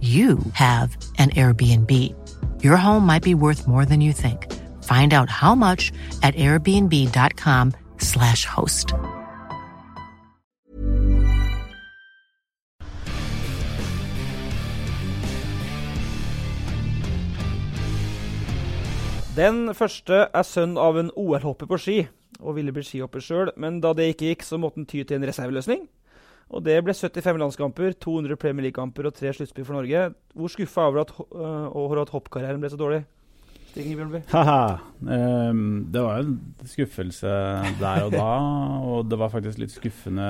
you have an Airbnb. Your home might be worth more than you think. Find out how much at airbnb.com/slash host. Den første er sønn av en OL-hopper på ski, og ville bli skihopper sjøl, men da det ikke gikk, så måtte han ty til en reserveløsning. Og det ble 75 landskamper, 200 Premier League-kamper og tre sluttspill for Norge. Hvor skuffa over at, øh, over at hoppkarrieren ble så dårlig? Haha. Ehm, det var en skuffelse der og da, og det var faktisk litt skuffende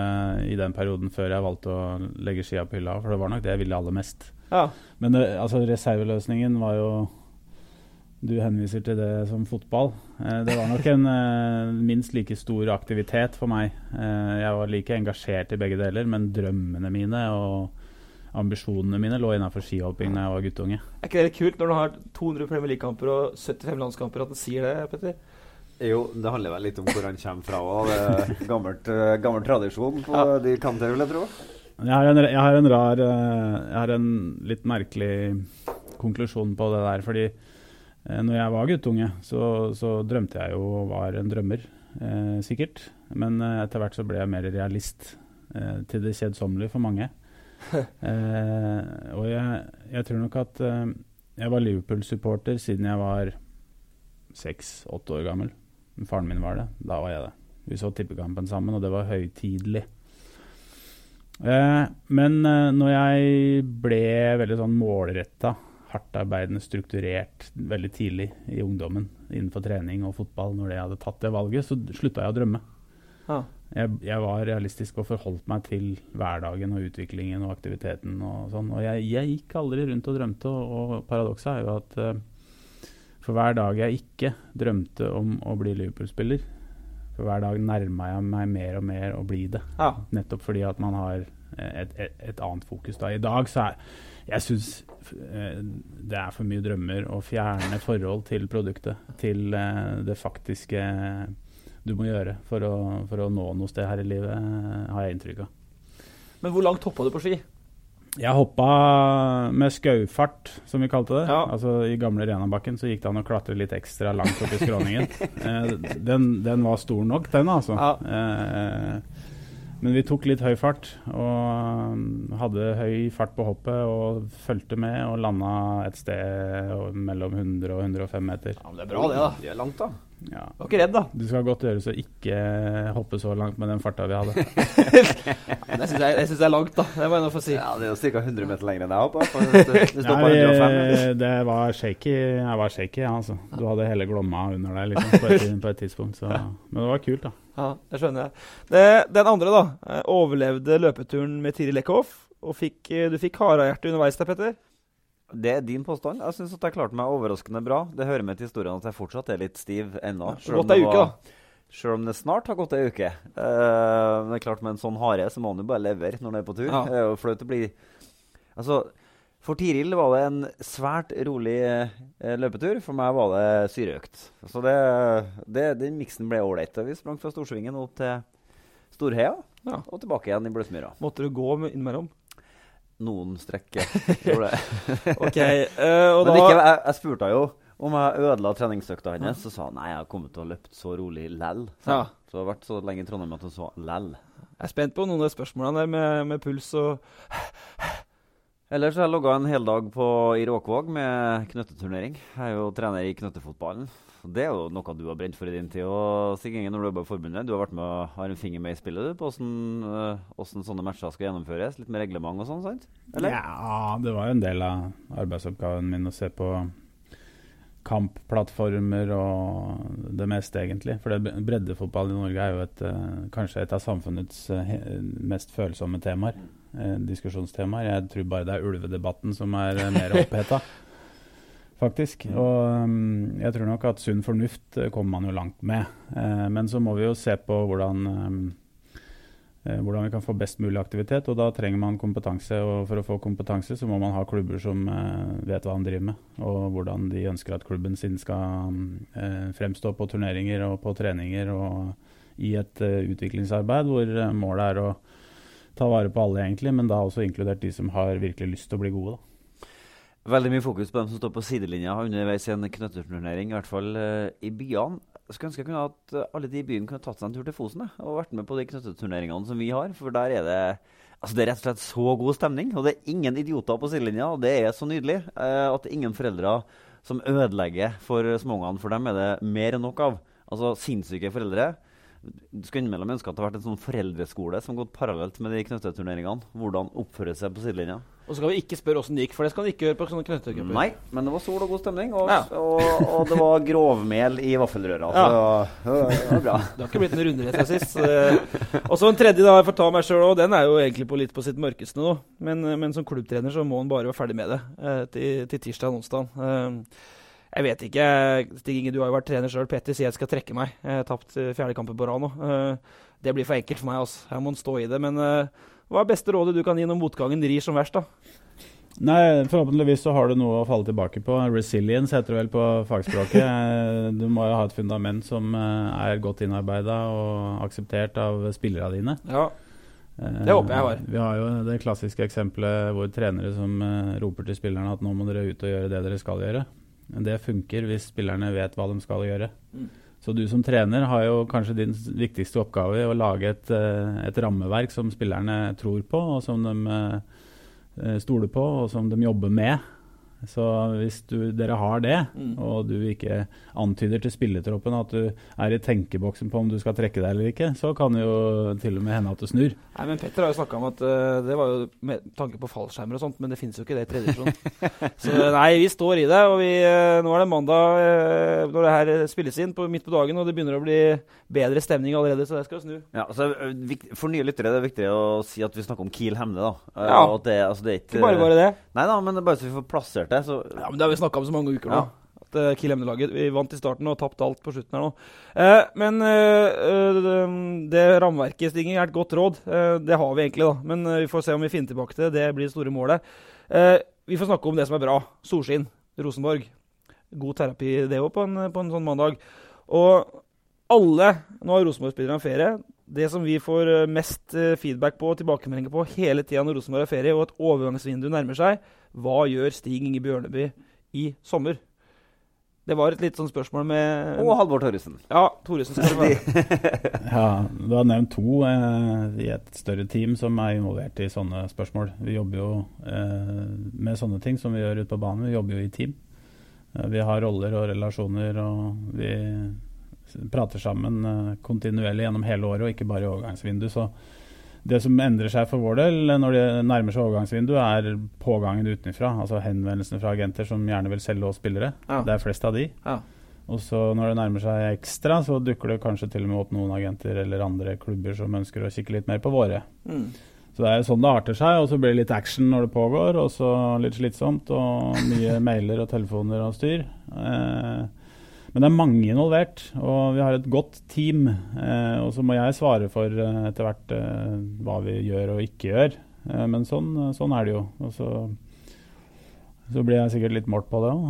i den perioden før jeg valgte å legge skia på hylla, for det var nok det jeg ville aller mest. Ja. Men det, altså, reserveløsningen var jo Du henviser til det som fotball. Eh, det var nok en eh, minst like stor aktivitet for meg. Eh, jeg var like engasjert i begge deler, men drømmene mine og ambisjonene mine lå innenfor skihopping da jeg var guttunge. Er ikke det litt kult når du har 200 Premier League-kamper og 75 landskamper, at den sier det, Petter? Jo, det handler vel litt om hvor han kommer fra òg. Gammel tradisjon på Ja. de kanter, vil jeg tro. Jeg har en, jeg har en rar Jeg har en litt merkelig konklusjon på det der. Fordi når jeg var guttunge, så, så drømte jeg jo og var en drømmer, eh, sikkert. Men eh, etter hvert så ble jeg mer realist. Eh, til det kjedsommelige for mange. eh, og jeg, jeg tror nok at eh, jeg var Liverpool-supporter siden jeg var seks-åtte år gammel. Faren min var det. Da var jeg det. Vi så tippekampen sammen, og det var høytidelig. Eh, men eh, når jeg ble veldig sånn målretta, hardtarbeidende, strukturert veldig tidlig i ungdommen innenfor trening og fotball, når jeg hadde tatt det valget, så slutta jeg å drømme. Ja. Jeg, jeg var realistisk og forholdt meg til hverdagen og utviklingen og aktiviteten og sånn. Og jeg, jeg gikk aldri rundt og drømte, og, og paradokset er jo at uh, for hver dag jeg ikke drømte om å bli Liverpool-spiller, for hver dag nærma jeg meg mer og mer å bli det. Ja. Nettopp fordi at man har eh, et, et, et annet fokus. da. I dag så er jeg syns eh, det er for mye drømmer å fjerne forhold til produktet. Til eh, det faktiske du må gjøre for å, for å nå noe sted her i livet, har jeg inntrykk av. Men hvor langt hoppa du på ski? Jeg hoppa med skaufart, som vi kalte det. Ja. Altså I gamle Renabakken så gikk det an å klatre litt ekstra langt opp i skråningen. eh, den, den var stor nok, den, altså. Ja. Eh, men vi tok litt høy fart, og um, hadde høy fart på hoppet og fulgte med og landa et sted mellom 100 og 105 meter. Ja, men Det er bra, det, da. Det er langt, da. Ja. Du var ikke redd, da? Du skal godt gjøres å ikke hoppe så langt med den farta vi hadde. det jeg syns jeg, jeg synes det er langt, da. Det må jeg nå få si. Ja, Det er jo ca. 100 meter lenger enn jeg hoppa. Det det står på Nei, 105. eh, det var shaky. Jeg var shaky, ja, altså. Du hadde hele Glomma under deg liksom, på, et, på et tidspunkt. Så. Men det var kult, da. Ja, det skjønner jeg. Det, den andre, da. Overlevde løpeturen med Tiril Eckhoff. Og fikk, du fikk harehjerte underveis der, Petter. Det er din påstand. Jeg syns jeg klarte meg overraskende bra. Det hører med til historien at jeg fortsatt er litt stiv ennå. Ja, Gått ei uke, da. Selv om det snart har gått ei uke. Uh, men det er klart med en sånn hare så må han jo bare levere når han er på tur. Ja. Det er jo flaut å bli Altså, For Tiril var det en svært rolig eh, løpetur. For meg var det syreøkt. Så det, det, den miksen ble ålreit. Vi sprang fra Storsvingen opp til Storheia Ja. og tilbake igjen i Bløsmyra. Måtte du gå med- innimellom? Noen strekker. Ok, og Men ikke, jeg, jeg spurte jo om jeg ødela treningsøkta hennes. Så sa han nei, jeg har kommet til å ha løpt så rolig lell. Så, Ja. Så jeg har vært så lenge i Trondheim at hun sa lell. Jeg er spent på noen av spørsmålene der med, med puls og Ellers har jeg logga en heldag på, i Råkvåg med knøtteturnering. Jeg er jo trener i knøttefotballen. Det er jo noe du har brent for i din tid. Og Stig Inge, når du jobber i forbundet, du har vært med og har en finger med i spillet du, på hvordan sånne matcher skal gjennomføres? Litt med reglement og sånn, sant? Eller? Ja, det var jo en del av arbeidsoppgaven min å se på kampplattformer og det meste, egentlig. For det, breddefotball i Norge er jo et, eh, kanskje et av samfunnets eh, mest følsomme temaer. Eh, diskusjonstemaer. Jeg tror bare det er ulvedebatten som er eh, mer oppheta. Faktisk. Og mm, jeg tror nok at sunn fornuft eh, kommer man jo langt med. Eh, men så må vi jo se på hvordan eh, eh, hvordan vi kan få best mulig aktivitet. Og da trenger man kompetanse. Og for å få kompetanse så må man ha klubber som vet hva han driver med, og hvordan de ønsker at klubben sin skal eh, fremstå på turneringer og på treninger og i et utviklingsarbeid hvor målet er å ta vare på alle, egentlig, men da også inkludert de som har virkelig lyst til å bli gode. Da. Veldig mye fokus på dem som står på sidelinja underveis i en knøtteturnering, i hvert fall eh, i byene. Skulle ønske jeg kunne at eh, alle de i byen kunne tatt seg en tur til Fosen og vært med på de knøtteturneringene som vi har. For der er det altså det er rett og slett så god stemning, og det er ingen idioter på sidelinja. Og det er så nydelig eh, at det er ingen foreldre som ødelegger for småungene. For dem er det mer enn nok av. Altså sinnssyke foreldre. Du skulle innimellom ønske at det hadde vært en sånn foreldreskole som gått parallelt med de knøtteturneringene. Hvordan oppføre seg på sidelinja. Og så skal vi ikke spørre åssen det gikk, for det skal vi ikke gjøre på sånne knøttecuper. Nei, men det var sol og god stemning, og, Ja. og, og det var grovmel i vaffelrøra. Så det var bra. Det har ikke blitt en runderett siden sist. Og så en tredje, da, jeg får ta meg sjøl òg. Den er jo egentlig på litt på sitt mørkeste nå. Men, men som klubbtrener så må han bare være ferdig med det eh, til, til tirsdag og onsdag. Eh, jeg vet ikke. Stig Inge, du har jo vært trener sjøl. Petter sier jeg skal trekke meg. Jeg har tapt eh, fjerde kampen på rad nå. Det blir for enkelt for meg. altså. Jeg må stå i det. Men hva er beste rådet du kan gi når motgangen rir som verst? da? Nei, Forhåpentligvis så har du noe å falle tilbake på. Resilience heter det vel på fagspråket. Eh, Du må jo ha et fundament som eh, er godt innarbeida og akseptert av spillerne dine. Ja. Eh, Det håper jeg har. Vi har jo det klassiske eksempelet hvor trenere som eh, roper til spillerne at nå må dere ut og gjøre det dere skal gjøre. Det funker hvis spillerne vet hva de skal gjøre. Mm. Så du som trener har jo kanskje din viktigste oppgave i å lage et, eh, et rammeverk som spillerne tror på, og som de eh, eh, stoler på, og som de jobber med. Så hvis du, dere har det, Mm. og du ikke antyder til spillertroppen at du er i tenkeboksen på om du skal trekke deg eller ikke, så kan det jo til og med hende at du snur. Nei, men Petter har jo snakka om at uh, det var jo med tanke på fallskjermer og sånt, men det finnes jo ikke det i tredje divisjon. så nei, vi står i det. Og vi, uh, nå er det mandag uh, når det her spilles inn på, midt på dagen, og det begynner å bli bedre stemning allerede, så det skal snu. Ja, altså, for nye lyttere er det viktig å si at vi snakker om Kiel Hemne. da. Eh, Ja. og at det, altså, det er ikke Ikke bare bare det. Nei da, men det er bare så vi får plassert det. Så, Ja, men Det har vi snakka om så mange uker nå. Ja. At uh, Kiel Emne-laget Vi vant i starten og tapte alt på slutten her nå. Uh, men uh, eh, det, det rammeverket Stinger, er et godt råd. Eh, det har vi egentlig, da. Men eh, vi får se om vi finner tilbake til det. Det blir det store målet. Eh, vi får snakke om det som er bra. Solskinn. Rosenborg. God terapi, det òg, på, en- på en sånn mandag. Og alle Nå har Rosenborg-spillerne ferie. Det som vi får eh, mest eh, feedback på og tilbakemeldinger på hele tida når Rosenborg har ferie, og et overgangsvindu nærmer seg, hva gjør Stig Inge Bjørneby i sommer? Det var et litt sånn spørsmål med og Halvor Thoresen. Ja, Thoresen skal være Ja, Du har nevnt to eh, i et større team som er involvert i sånne spørsmål. Vi jobber jo eh, med sånne ting som vi gjør ute på banen. Vi jobber jo i team. Eh, vi har roller og relasjoner, og vi prater sammen eh, kontinuerlig gjennom hele året, og ikke bare i overgangsvinduet. Så det som endrer seg for vår del når det nærmer seg overgangsvinduet, er pågangen utenfra. Altså henvendelsene fra agenter som gjerne vil selge oss spillere. Ja. Det er flest av de. Ja. Og så når det nærmer seg ekstra, så dukker det kanskje til og med opp noen agenter eller andre klubber som ønsker å kikke litt mer på våre. mm. Så det er jo sånn det arter seg, og så blir det litt action når det pågår, og så litt slitsomt, og mye mailer og telefoner og styr. Eh, men det er mange involvert, og vi har et godt team. Eh, og så må jeg svare for eh, etter hvert eh, hva vi gjør og ikke gjør. Eh, men sånn, sånn er det jo. Og så så blir jeg sikkert litt målt på det òg.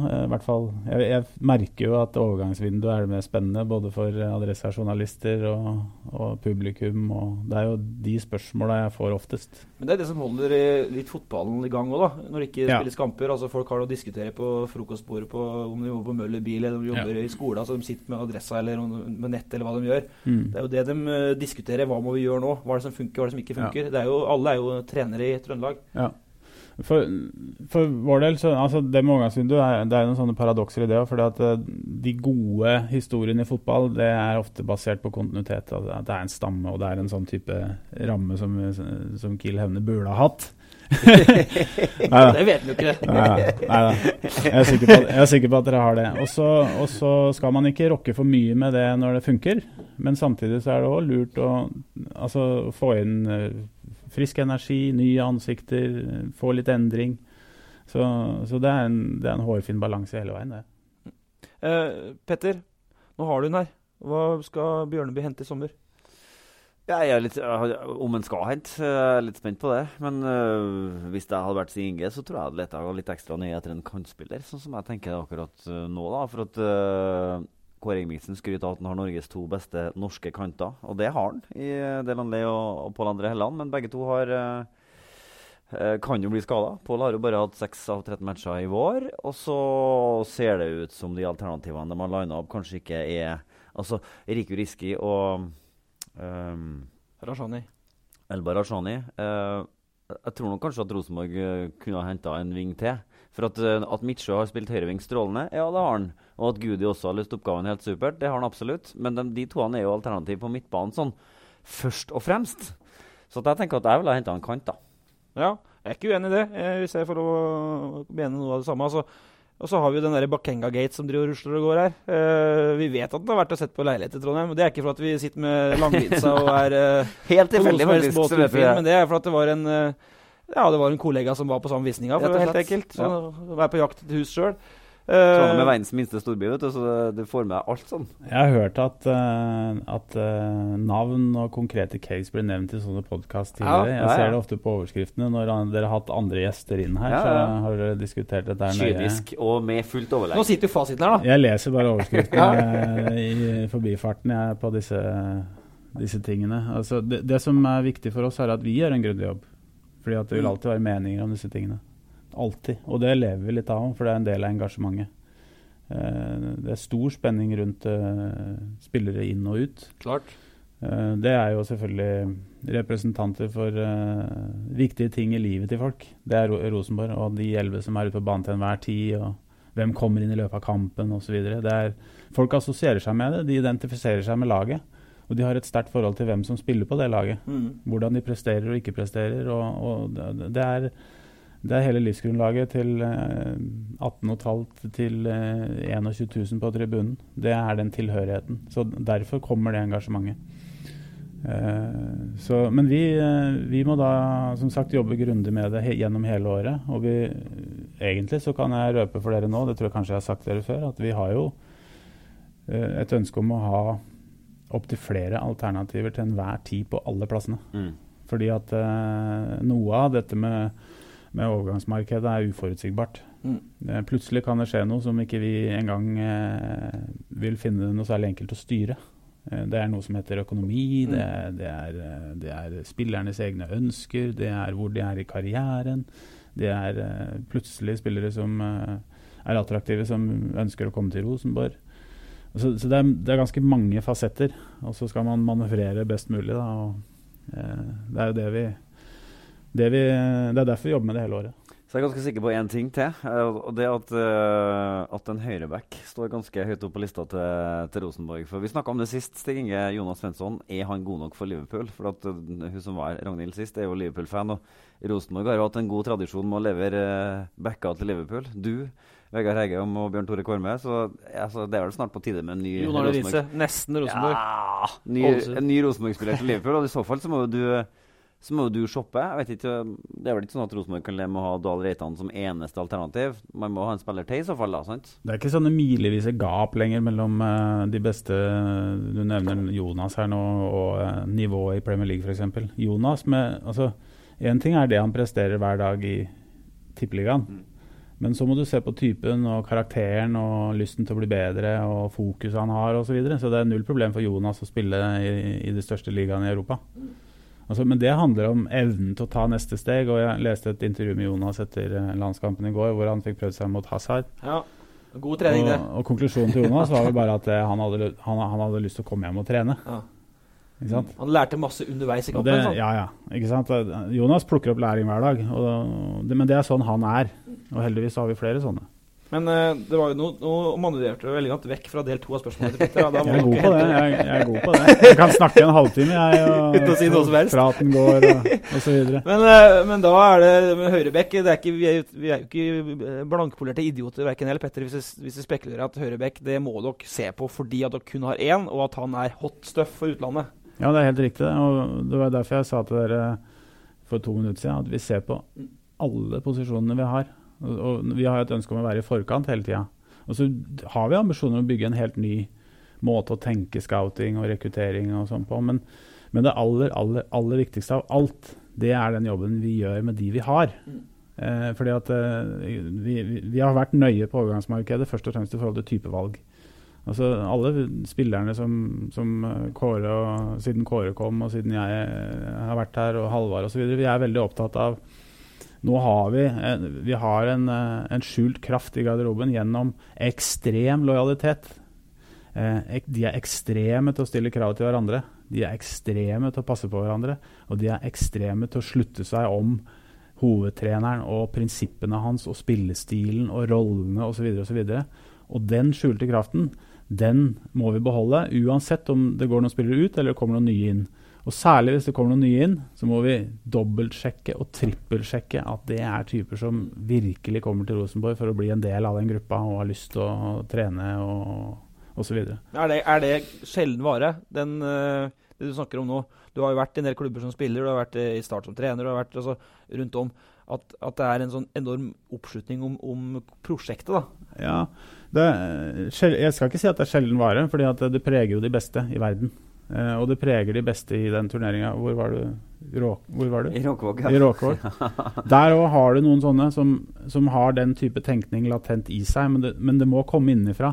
Jeg, jeg, merker jo at overgangsvinduet er det mer spennende, både for adressejournalister og, og, publikum. Og det er jo de spørsmåla jeg får oftest. Men det er det som holder litt fotballen i gang òg, da. Når det ikke ja. spilles kamper. Altså Folk har noe å diskutere på frokostbordet på, om de jobber på Møller bil eller om de jobber ja. i skolen. Altså de sitter med adressa eller med nett eller hva de gjør. Mm. Det er jo det de diskuterer. Hva må vi gjøre nå? Hva er det som funker, hva er det som ikke funker? Ja. Det er jo, alle er jo trenere i Trøndelag. Ja. For, for, vår del så altså det med overgangsvinduet, er, det er noen sånne paradokser i det òg. For uh, de gode historiene i fotball det er ofte basert på kontinuitet. At det er en stamme og det er en sånn type ramme som, som Kiel Hevne burde ha hatt. det vet jo ikke. Nei, nei, jeg, er sikker på, jeg er sikker på at dere har det. Og så skal man ikke rokke for mye med det når det funker. Men samtidig så er det òg lurt å altså, få inn uh, frisk energi, nye ansikter, få litt endring. Så, så det, er en, det, er en, hårfin balanse hele veien, det. Eh, Petter, nå har du den her. Hva skal Bjørneby hente i sommer? Ja, jeg er litt, om en skal hente, jeg er litt spent på det. Men uh, hvis det hadde vært Stig Inge, så tror jeg jeg hadde leta litt ekstra nøye etter en kantspiller. Sånn som jeg tenker akkurat øh, nå. da, For at øh, Kåre Ingebrigtsen skryter av at han har Norges to beste norske kanter. Og det har han i Delanley og, og Pål André Helland, men begge to har eh, kan jo bli skada. Pål har jo bare hatt 6 av 13 matcher i vår. Og så ser det ut som de alternativene de har lina opp, kanskje ikke er Altså Riku Riski og um, Rashani. Elba Rashani. Eh, jeg tror nok kanskje at Rosenborg kunne ha henta en ving til. For at, at Midtsjø har spilt høyreving strålende, ja, det har han. Og at Gudi også har løst oppgaven helt supert, det har han absolutt. Men de, de to er jo alternativ på midtbanen sånn først og fremst. Så jeg tenker at jeg ville ha henta en kant, da. Ja, jeg er ikke uenig i det, eh, hvis jeg får å mene noe av det samme. altså og så har vi jo den der Bakenga Gate som driver og rusler og går her. Uh, vi vet at den har vært og sett på leilighet i Trondheim. Det er ikke for at vi sitter med langlinsa og er uh, Helt tilfeldig, faktisk. Men det er for at det var en uh, ja, det var en kollega som var på samme visninga, for helt enkelt. Så ja. Være på jakt til hus sjøl. Trondheim er eh, verdens minste storby, vet du, så du får med alt sånn. Jeg har hørt at, uh, at uh, navn og konkrete case blir nevnt i sånne podkast tidligere. Ja, ja, jeg ser det ofte på overskriftene når dere har hatt andre gjester inn her. Så har dere diskutert dette nøye. Kynisk og med fullt overlegg. Nå sitter jo fasiten her, da. Jeg leser bare overskriftene i forbifarten jeg, på disse, disse tingene. Altså, det, det som er viktig for oss, er at vi gjør en grundig jobb. Fordi at det vil mm. alltid være meninger om disse tingene. Alltid. Og det lever vi litt av, for det er en del av engasjementet. Uh, det er stor spenning rundt uh, spillere inn og ut. Klart. Uh, det er jo selvfølgelig representanter for viktige ting i livet til folk. Det er Rosenborg og de elleve som er ute på banen til enhver tid. og Hvem kommer inn i løpet av kampen osv. Folk assosierer seg med det. De identifiserer seg med laget. Og de har et sterkt forhold til hvem som spiller på det laget. Mm. Hvordan de presterer og ikke presterer. og, og det, er, det, er, hele livsgrunnlaget til 18,5 til eh, 21 000 på tribunen. Det er den tilhørigheten. Så derfor kommer det engasjementet. Eh, så, men vi, eh, vi, må da som sagt jobbe grundig med det gjennom hele året. Og vi, egentlig så kan jeg røpe for dere nå, det tror jeg kanskje jeg har sagt dere før, at vi har jo eh, et ønske om å ha opptil flere alternativer til enhver tid på alle plassene. Mm. Fordi at uh, noe av dette med, med overgangsmarkedet er uforutsigbart. Mm. Uh, plutselig kan det skje noe som ikke vi engang uh, vil finne noe særlig enkelt å styre. Det er noe som heter økonomi, mm. det, det, er, det, er, spillernes egne ønsker, det er hvor de er i karrieren. Det er plutselig spillere som er attraktive, som ønsker å komme til Rosenborg. Så, så det, er, det, er, ganske mange fasetter, og så skal man manøvrere best mulig. Da, og, eh, det er jo det vi, det vi, det er derfor vi jobber med det hele året. Så jeg er ganske sikker på én ting til. Eh, og det at, uh, at en høyreback står ganske høyt opp på lista til, til Rosenborg. For Vi snakka om det sist. Stig Inge Jonas Svensson. Er han god nok for Liverpool? For at uh, Hun som var Ragnhild sist, er jo Liverpool-fan. Og Rosenborg har jo hatt en god tradisjon med å levere backer til Liverpool. Du Vegard Heggem og Bjørn Tore Kvarme. Så altså, det er vel snart på tide med en ny Jon Arne Riise. Nesten Rosenborg. Ja, ny, en ny Rosenborg-spiller til Liverpool. Og i så fall så må jo du så må du shoppe. Jeg vet ikke, Det er vel ikke sånn at Rosenborg kan leve med å ha Dahl Reitan som eneste alternativ? Man må ha en spiller til i så fall, da, sant? Det er ikke sånne milevise gap lenger mellom uh, de beste Du nevner Jonas her nå, og uh, nivået i Premier League f.eks. Jonas med altså, Én ting er det han presterer hver dag i Tippeligaen. Mm. Men så må du se på typen og karakteren og lysten til å bli bedre og fokuset han har osv. Så, videre. så det er null problem for Jonas å spille i, i de største ligaene i Europa. Altså, men det handler om evnen til å ta neste steg. og Jeg leste et intervju med Jonas etter eh, landskampen i går, hvor han fikk prøvd seg mot Hazard. Ja, God trening, det. og konklusjonen til Jonas var jo bare at eh, han hadde, han, han hadde lyst til å komme hjem og trene. Ja. Han lærte masse underveis i kampen. det, ja, ja, ikke sant? Jonas plukker opp læring hver dag, og det, men det er sånn han er. Og heldigvis har vi flere sånne. Men uh, det var jo noe, noe manøvrerte veldig godt vekk fra del to av spørsmålet til Petter. Da, Jeg er god på det. Jeg, jeg er god på det. Jeg kan snakke en halvtime, jeg. Og, Uten å si noe som helst. Praten går, og, og så videre. Men, uh, men da er det med Høyrebekk det er ikke, vi, er, vi er jo ikke eh, blankpolerte idioter, verken eller Petter, hvis vi, hvis vi spekulerer at Høyrebekk det må dere se på fordi at dere kun har én, og at han er hot stuff for utlandet. Ja, det er helt riktig. Og det var derfor jeg sa til dere for to minutter siden at vi ser på alle posisjonene vi har. Og, vi har et ønske om å være i forkant hele tida. Og så har vi ambisjoner om å bygge en helt ny måte å tenke scouting og rekruttering og sånn på. Men, men det aller, aller, aller viktigste av alt, det er den jobben vi gjør med de vi har. Eh, fordi at eh, vi, vi, vi har vært nøye på overgangsmarkedet, først og fremst i forhold til typevalg. Altså Alle spillerne som, som eh, Kåre og, siden Kåre kom, og siden jeg eh, har vært her, og Halvard osv., vi er veldig opptatt av Nå har vi, vi har en, eh, en skjult kraft i garderoben gjennom ekstrem lojalitet. Eh, de er ekstreme til å stille krav til hverandre. De er ekstreme til å passe på hverandre. Og de er ekstreme til å slutte seg om hovedtreneren og prinsippene hans og spillestilen og rollene osv. Og, så videre. og den skjulte kraften, den må vi beholde, uansett om det går noen spillere ut eller det kommer noen nye inn. Og Særlig hvis det kommer noen nye inn, så må vi dobbeltsjekke og trippelsjekke at det er typer som virkelig kommer til Rosenborg for å bli en del av den gruppa og har lyst til å trene og osv. Er det, er det sjelden vare, den, eh, det du snakker om nå? Du har jo vært i en del klubber som spiller, du har vært eh, i Start som trener, du har vært altså, rundt om. At, at det er en sånn enorm oppslutning om, om prosjektet. da. Ja, det, jeg skal ikke si at det er sjelden vare, for det preger jo de beste i verden. Eh, og det preger de beste i den turneringa. Hvor var du? Råk, hvor var du? I Råkvåg, I Råkvåg. Der òg har du noen sånne som, som har den type tenkning latent i seg, men det, men det må komme innenfra.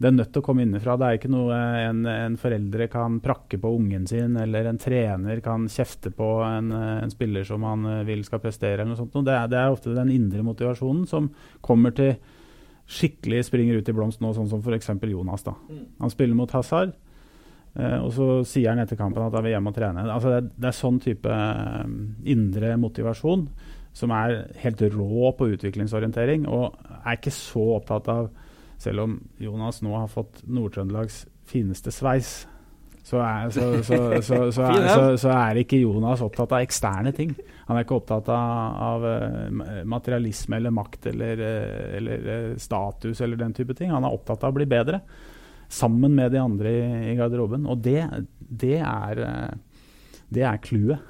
Det er nødt til å komme innenfra. Det er ikke noe en, en foreldre kan prakke på ungen sin, eller en trener kan kjefte på en, en spiller som han eh, vil skal prestere. eller noe sånt. Det er, det er ofte den indre motivasjonen som kommer til skikkelig springer ut i blomst nå, sånn som f.eks. Jonas. da. Han spiller mot Hazard. Eh, og så sier han etter kampen at han vil hjem og trene. Altså det, det er sånn type eh, indre motivasjon som er helt rå på utviklingsorientering, og er ikke så opptatt av Selv om Jonas nå har fått Nord-Trøndelags fineste sveis, så er, så, så, så, så, er, ikke Jonas opptatt av eksterne ting. Han er ikke opptatt av, av eh, materialisme eller makt eller, eller status eller den type ting. Han er opptatt av å bli bedre sammen med de andre i, i garderoben. Og det, det er eh, det er clouet.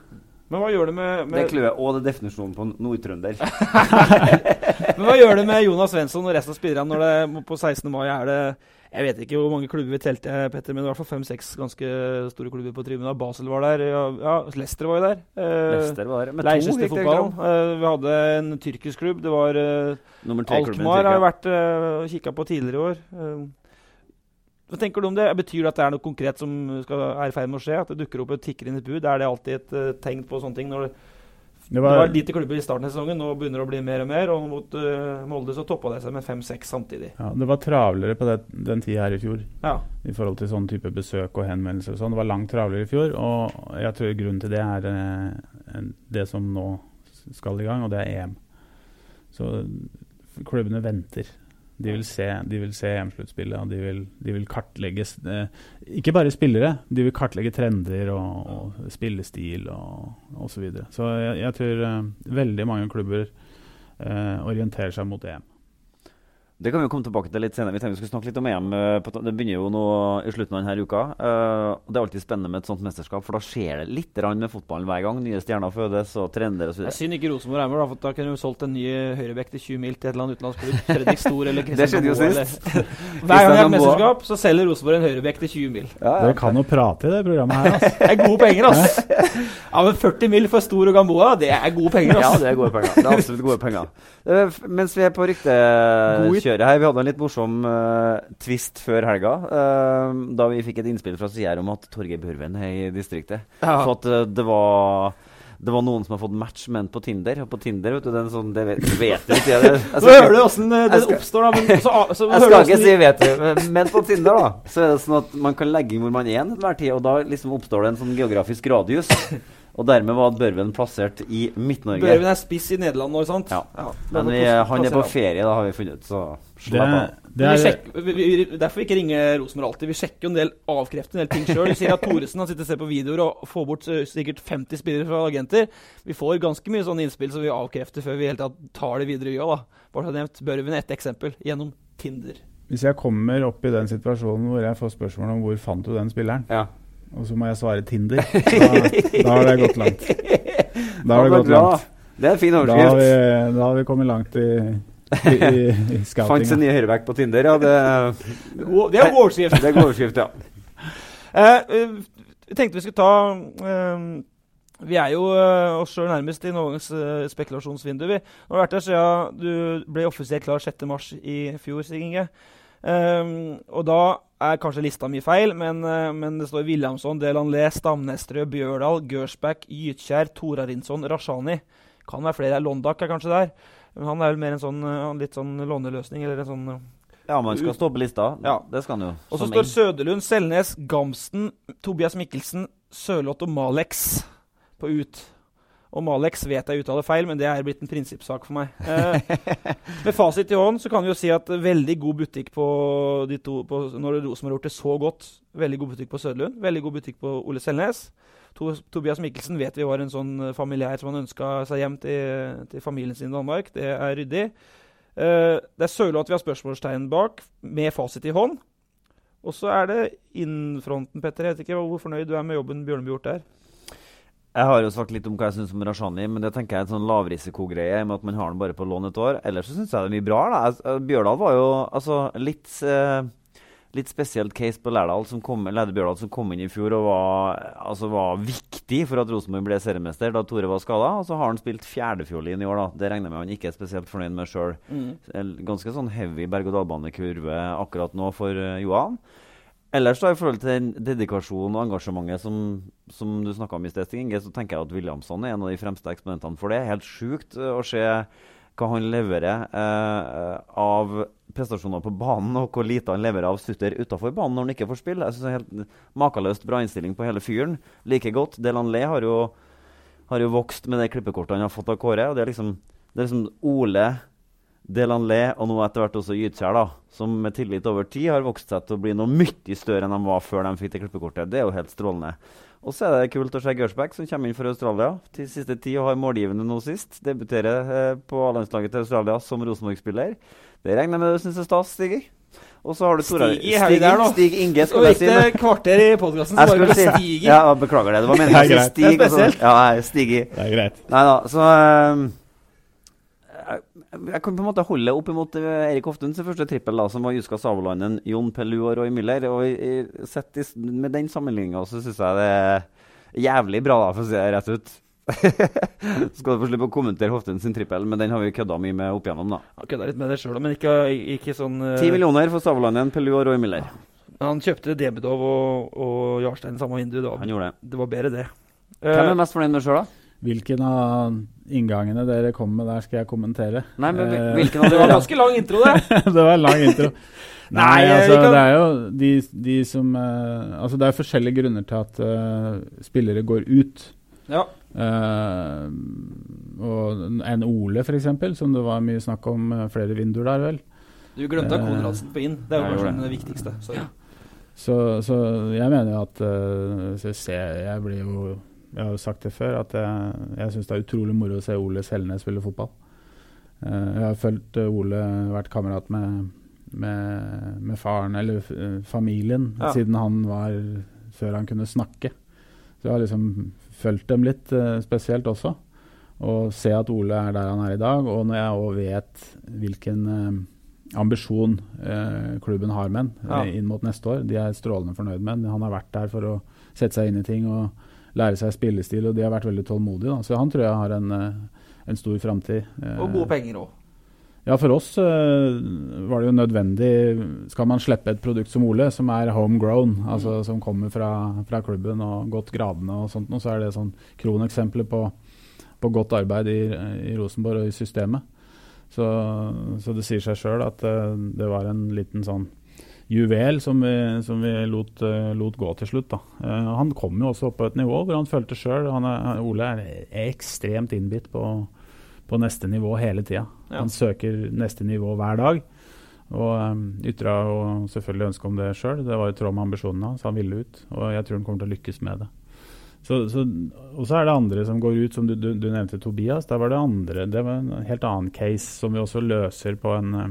Men hva gjør det med, Det er med, clouet, og det er definisjonen på nordtrønder. men hva gjør det med Jonas Svensson og resten av spillerne når det på 16. mai er det Jeg vet ikke hvor mange klubber vi telte, Petter, men i hvert fall fem-seks ganske store klubber på tribunen. Basel var der, ja, ja Leicester var jo der. Eh, Leicester var med to, gikk det fotball. Eh, vi hadde en tyrkisk klubb. Det var eh, Alkmaar har vært eh, kikka på tidligere i år. Eh, hva tenker du om det? Betyr det at det er noe konkret som skal, er i ferd med å skje? At det dukker opp og tikker inn et bud? Er det alltid et uh, tegn på sånne ting? Når det, Det det var, var lite klubber i starten av sesongen, nå begynner det å bli mer og mer. Og mot uh, Molde så toppa det seg med fem-seks samtidig. ja, det var travlere på det, den tida her i fjor Ja. i forhold til sånn type besøk og henvendelser. og sånn. Det var langt travlere i fjor, og jeg tror grunnen til det er uh, det som nå skal i gang, og det er EM. Så klubbene venter. De vil se, de vil se EM-sluttspillet, og de vil, de vil kartlegge eh, Ikke bare spillere, de vil kartlegge trender og, og spillestil og osv. Så, videre. så jeg, jeg tror eh, veldig mange klubber eh, orienterer seg mot EM. Det kan vi jo komme tilbake til litt senere. Vi tenkte vi skulle snakke litt om EM. eh, Det begynner jo nå i slutten av denne uka. eh, og Det er alltid spennende med et sånt mesterskap, for da skjer det litt grann med fotballen hver gang. Nye stjerner fødes, og trender er osv. synd ikke Rosenborg er med, for da kunne vi solgt en ny høyrebekk til 20 mil til et eller annet utenlandsklubb. Fredrik Stor eller Kristian Moe. Eller- Hver gang det er et mesterskap, så selger Rosenborg en høyrebekk til 20 mil. Dere kan jo prate i det programmet her, altså. Det er gode penger, ass! Ja, men 40 mil for Stor og Gamboa, det er gode penger, Ja, det er gode penger. Det er absolutt gode penger. Eh, mens vi er på ryktekjøret her, vi hadde en litt morsom uh, twist før helga. Uh, da vi fikk et innspill fra Sier om at Torgeir Børven er i distriktet. Ja. For at uh, det var det var noen som har fått match med en på Tinder. Og på Tinder, vet du, er sånn Det vet, vet du ikke. Jeg Så hører du åssen det oppstår, da. Men så, så Jeg skal ikke si vet du, men- men på Tinder da Så er det sånn at man kan legge inn hvor man er til enhver tid, og da liksom oppstår det en sånn geografisk radius. Og dermed var Børven plassert i Midt-Norge. Børven er spiss i Nederland nå, sant? Ja. ja. Men vi, han er på ferie, da har vi funnet ut, så Det, slapp av. det er, vi er, sjekker, vi, vi, derfor vi ikke ringer Rosenborg alltid. Vi sjekker jo en del avkrefter en del ting sjøl. Vi sier at Thoresen sitter og ser på videoer og får bort eh, sikkert 50 spillere fra agenter. Vi får ganske mye sånne innspill som vi avkrefter før vi helt tatt tar det videre i øya. da. Bare så nevnt Børven ett eksempel gjennom Tinder. hvis jeg kommer opp i den situasjonen hvor jeg får spørsmål om hvor fant du den spilleren, Ja. Og så må jeg svare Tinder, da, da har det gått langt. Da har det gått bra. langt. Det er en fin Da har vi, da har vi kommet langt i, i, i, i Fant seg scoutinga. nye høyreback på Tinder, ja. Det, Det er god overskrift. det er god overskrift, ja. Eh, uh, vi tenkte vi skulle ta uh, Vi er jo uh, oss sjøl nærmest i noens uh, spekulasjonsvindu. Vi Nå har vært der siden du ble offisielt klar 6.3 i fjor, Stig Inge. Eh, og da er kanskje lista mi feil, men, uh, men det står Williamson, Delanlé, Stamnestrø, Bjørdal, Gørsbæk, Gytkjær, Torarinsson, Rashani. Kan være flere. Londak er kanskje der. Men han er vel mer en sånn uh, litt sånn låneløsning, eller en sånn uh, Ja, man skal stå på lista. Ja. Det skal han jo. og så står. Søderlund, Selnes, Gamsten, Tobias Mikkelsen, Sørloth og Malex på ut. Og Alex vet jeg uttaler feil, men det er blitt en prinsippsak for meg. Eh, med fasit i hånd så kan vi jo si at veldig god butikk på de to på, Når Rosenborg har gjort det så godt, veldig god butikk på Søderlund, veldig god butikk på Ole Selnes. To, Tobias Mikkelsen vet vi var en sånn eh, familiær som han ønska seg hjem til, til familien sin i Danmark. Det er ryddig. Eh, det er Sørloth vi har spørsmålstegn bak, med fasit i hånd. Og så er det innfronten, Petter. Jeg vet ikke hvor fornøyd du er med jobben Bjørneby har gjort der. Jeg har jo sagt litt om hva jeg syns om Rashani, men det tenker jeg er en sånn lavrisikogreie med at man har den bare på lån et år. Ellers så syns jeg det er mye bra. da. Eh, Bjørdal var jo altså litt eh, Litt spesielt case på Lærdal som kom, Lede Bjørdal som kom inn i fjor og var, altså var viktig for at Rosenborg ble seriemester da Tore var skada. Og så har han spilt fjerdefjolin i år, da. Det regner jeg med han ikke er spesielt fornøyd med sjøl. Ganske sånn heavy berg-og-dal-bane-kurve akkurat nå for uh, Johan. Ellers da, i forhold til den dedikasjonen og engasjementet som, som du snakka om i Inge, så tenker jeg at Williamson er en av de fremste eksponentene for det. Helt sjukt eh, å se hva han leverer eh, av prestasjoner på banen, og hvor lite han leverer av sutter utafor banen når han ikke får spille. Jeg synes det er helt Makeløst bra innstilling på hele fyren. Like godt. Delanlé har jo, har jo vokst med det klippekortet han har fått av Kåre. og Det er liksom, det er liksom Ole Delanlé og nå etter hvert også Gytskjær, da, som med tillit over tid har vokst seg til å bli noe mye større enn de var før de fikk det klippekortet. Det er jo helt strålende. Og så er det kult å se Gersbeck, som kommer inn for Australia til siste tid og har målgivende nå sist. Debuterer eh, på A-landslaget til Australia som Rosenborg-spiller. Det regner jeg med du syns er stas, Stig? Og så har du Tora- Stig i her der. Stig Inge, skal jeg si. det ikke kvarter i podkasten, så var bare skulle si stiger. Ja, beklager det. Det var meningen å Det si. Stig. Det er og så- spesielt. Ja, Stig i. Det er greit. Nei da, så ehm, jeg, kan på en måte holde opp imot eh, Erik Hoftun sin første trippel, da, som var Juska Savolainen, Jon Pellu og Roy Miller. Og sett i, med den sammenligninga så syns jeg det er jævlig bra, da, for å si det rett ut. Skal du få slippe å kommentere Hoftun sin trippel, men den har vi kødda mye med opp igjennom, da. Han kødda litt med det sjøl, men ikke, ikke sånn eh, Ti millioner for Savolainen, Pellu og Roy Miller. Han kjøpte Debedov og, og Jarstein samme vindu. Det var, Han gjorde det. det var bedre, det. Hvem Eh, er mest fornøyd med sjøl, da? Hvilken av inngangene dere kom med der, skal jeg kommentere. Nei, men Eh, hvilken av det var ganske lang intro, det. det var en lang intro. Nei, Nei, altså, kan- det er jo de, de som uh, Altså, det er forskjellige grunner til at uh, spillere går ut. Ja. Uh, og en Ole, f.eks., som det var mye snakk om flere vinduer der, vel. Du glemte uh, Konradsen på inn. Det er jo kanskje det viktigste. Sorry. Så, så jeg mener jo at uh, jeg, ser, Jeg blir jo Jeg har jo sagt det før, at jeg, jeg syns det er utrolig moro å se Ole Selnes spille fotball. Eh, jeg har fulgt eh, Ole, vært kamerat med, med, med faren, eller eh, familien, Ja. siden han var Før han kunne snakke. Så jeg har liksom fulgt dem litt, spesielt også. Og se at Ole er der han er i dag, og når jeg òg vet hvilken ambisjon klubben har med ham Ja. inn mot neste år. De er strålende fornøyd med ham. Han har vært der for å sette seg inn i ting og lære seg spillestil, og de har vært veldig tålmodige. Da. Så han tror jeg har en, eh, en stor framtid. eh. Og gode penger òg. Ja, for oss eh, var det jo nødvendig Skal man slippe et produkt som Ole, som er homegrown, altså som kommer fra, fra klubben og gått gradene og sånt, og så er det sånn kroneksempler på, på godt arbeid i, i Rosenborg og i systemet. Så, så det sier seg sjøl at det var en liten sånn juvel som vi, som vi lot, eh, lot gå til slutt. Da. Eh, han kom jo også opp på et nivå hvor han følte sjøl Ole er ekstremt innbitt på, på neste nivå hele tida. Ja. Han søker neste nivå hver dag. Og um, ytra og selvfølgelig ønske om det sjøl. Det var i tråd med ambisjonene hans. Han ville ut. Og jeg tror han kommer til å lykkes med det. Så, så, og så er det andre som går ut, som du, du, du nevnte Tobias. Der var det andre. Det var en helt annen case som vi også løser på en eh,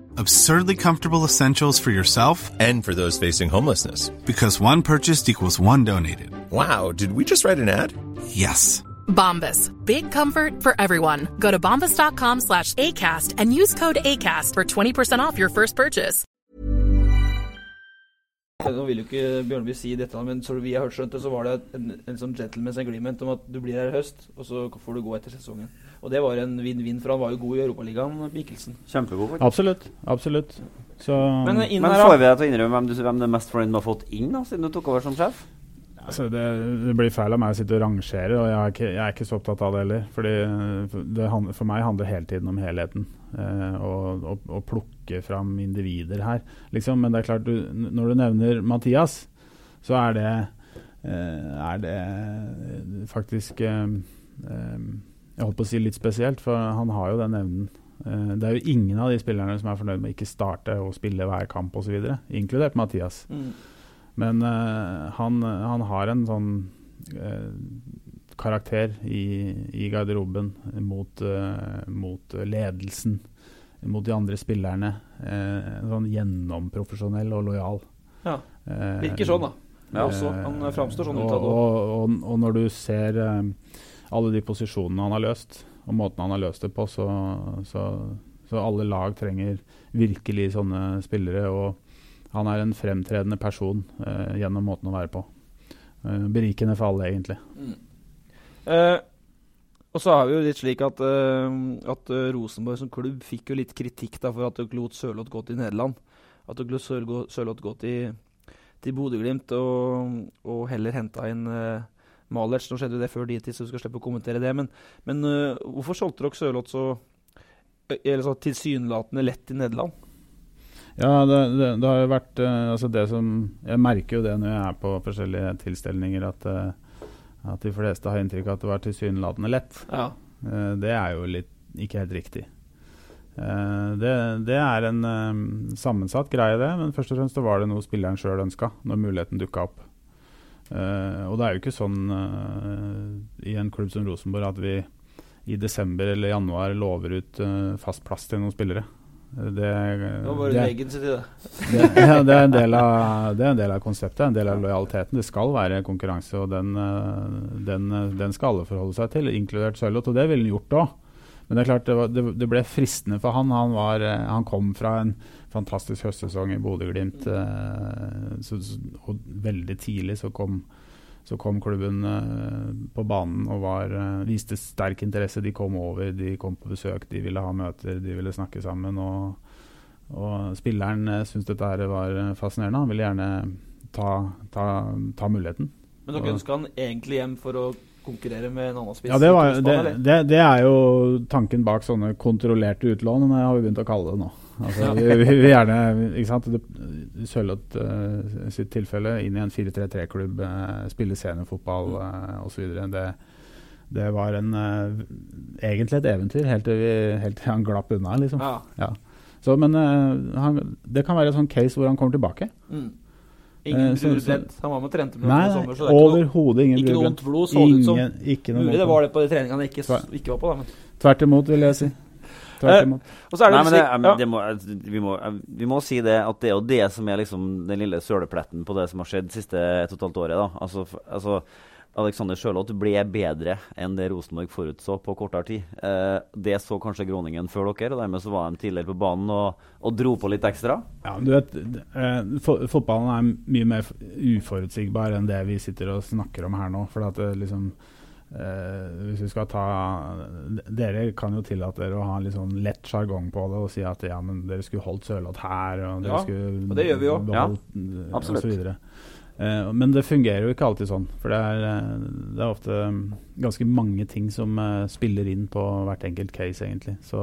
Absurdly comfortable essentials for yourself And for those facing homelessness. because one purchased equals one donated. Wow, did we just write an ad? Yes. Bombas. Big comfort for everyone. Go to bombas.com slash ACAST and use code ACAST for 20% off your first purchase. Nå vil jo ikke Bjørneby si dette, men så vi har hørt skjønt det, så var det en, en sånn gentleman's agreement om at du blir her i høst, og så får du gå etter sesongen. Og det var en vinn-vinn, for han var jo god i Europaligaen, Mikkelsen. Kjempegod. faktisk. Absolutt. Absolutt. Så Men inn Men her, får vi deg til å innrømme hvem du, hvem du er mest fornøyd med å ha fått inn, da, siden du tok over som sjef? Altså, det, det blir feil av meg å sitte og rangere, og jeg er ikke, jeg er ikke så opptatt av det heller. Fordi det, handler- for meg handler hele tiden om helheten. Eh, og, og, og plukke fram individer her, liksom. Men det er klart, du, når du nevner Mathias, så er det, eh, er det faktisk eh, eh, Jeg holdt på å si litt spesielt, for han har jo den evnen. Eh, det er jo ingen av de spillerne som er fornøyd med å ikke starte og spille hver kamp osv., inkludert Mathias. Mm. Men uh, han, han har en sånn uh, karakter i, i garderoben mot, uh, mot ledelsen, mot de andre spillerne. Sånn gjennomprofesjonell og lojal. Ja. Virker sånn, da. Ja, også. Han framstår sånn utad Og, og, og, og når du ser eh, alle de posisjonene han har løst, og måten han har løst det på, så, så, så alle lag trenger virkelig sånne spillere. og han er en fremtredende person eh, gjennom måten å være på. Eh, berikende for alle, egentlig. Eh, Og så er det jo litt slik at, eh, at eh, Rosenborg som klubb fikk jo litt kritikk da for at dere lot Sørloth gå til Nederland. At dere lot Sør- Sørloth gå til, til Bodø-Glimt og, og heller henta inn uh, Malertz. Nå skjedde jo det før de tid, så du skal slippe å kommentere det. Men, men uh, hvorfor solgte dere Sørloth så, eh, så tilsynelatende lett til Nederland? Ja, det, det, det har jo vært uh, altså det som Jeg merker jo det når jeg er på forskjellige tilstelninger, at, uh, at de fleste har inntrykk av at det var tilsynelatende lett. Ja. Det er jo litt ikke helt riktig. Uh, det, det er en uh, sammensatt greie, det. Men først og fremst var det noe spilleren sjøl ønska, når muligheten dukka opp. Eh, og det er jo ikke sånn uh, i en klubb som Rosenborg at vi i desember eller januar lover ut uh, fast plass til noen spillere. Det, Det var det- leggen sin det. det, ja, det, er en del av, det er en del av konseptet, en del av lojaliteten. Det skal være konkurranse, og den, den, den skal alle forholde seg til, inkludert Sørloth. Og det ville han gjort òg. Men det er klart det, var, det, ble fristende for han. Han, var, han kom fra en fantastisk høstsesong i Bodø-Glimt. eh, Og veldig tidlig så kom, så kom klubben eh, på banen og var, eh, viste sterk interesse. De kom over, de kom på besøk, de ville ha møter, de ville snakke sammen. og og spilleren syntes dette her var fascinerende. Han ville gjerne ta, ta, ta muligheten. Men dere ønska han egentlig hjem for å konkurrere med en annen spiss? Ja, det, var, det, det, det er jo tanken bak sånne kontrollerte utlån, det har vi begynt å kalle det nå. Altså, vi, vi, vi gjerne ikke sant? Sørloth uh, sitt tilfelle inn i en 4-3-3-klubb, uh, spille seniorfotball uh, osv. Det, det var en, uh, egentlig et eventyr, helt til, vi, helt til han glapp unna. Liksom. Ja. Så, men eh, han, det kan være et sånn case hvor han kommer tilbake. Mm. Ingen Eh, så- Han var med og trente med Nei, i sommer. så det er overhodet ingen Ikke noe vondt blod, så det ut som. Ingen- Mulig det var det på de treningene han ikke, ikke var på, da. Men. Tvert imot, vil jeg si. Tvert Eh, imot. Og så er det Nei, men det, ja. det må, vi, må, vi må si det at det er jo det som er liksom den lille sølepletten på det som har skjedd de siste et og et halvt året. da. Altså, altså Alexander Sjølott ble bedre enn det Rosenborg forutså på kortere tid. Eh, det så kanskje Groningen før dere, og dermed så var de tidligere på banen og, og dro på litt ekstra. Ja, du vet, eh, Fotballen er mye mer uforutsigbar enn det vi sitter og snakker om her nå. For at det liksom eh, Hvis vi skal ta Dere kan jo tillate dere å ha en litt sånn lett sjargong på det og si at ja, men dere skulle holdt Sørloth her, og dere Ja, skulle og det gjør vi jo. beholdt, Ja, eh, absolutt. Eh, men det fungerer jo ikke alltid sånn. For det er, det er ofte mm, ganske mange ting som uh, spiller inn på hvert enkelt case, egentlig. Så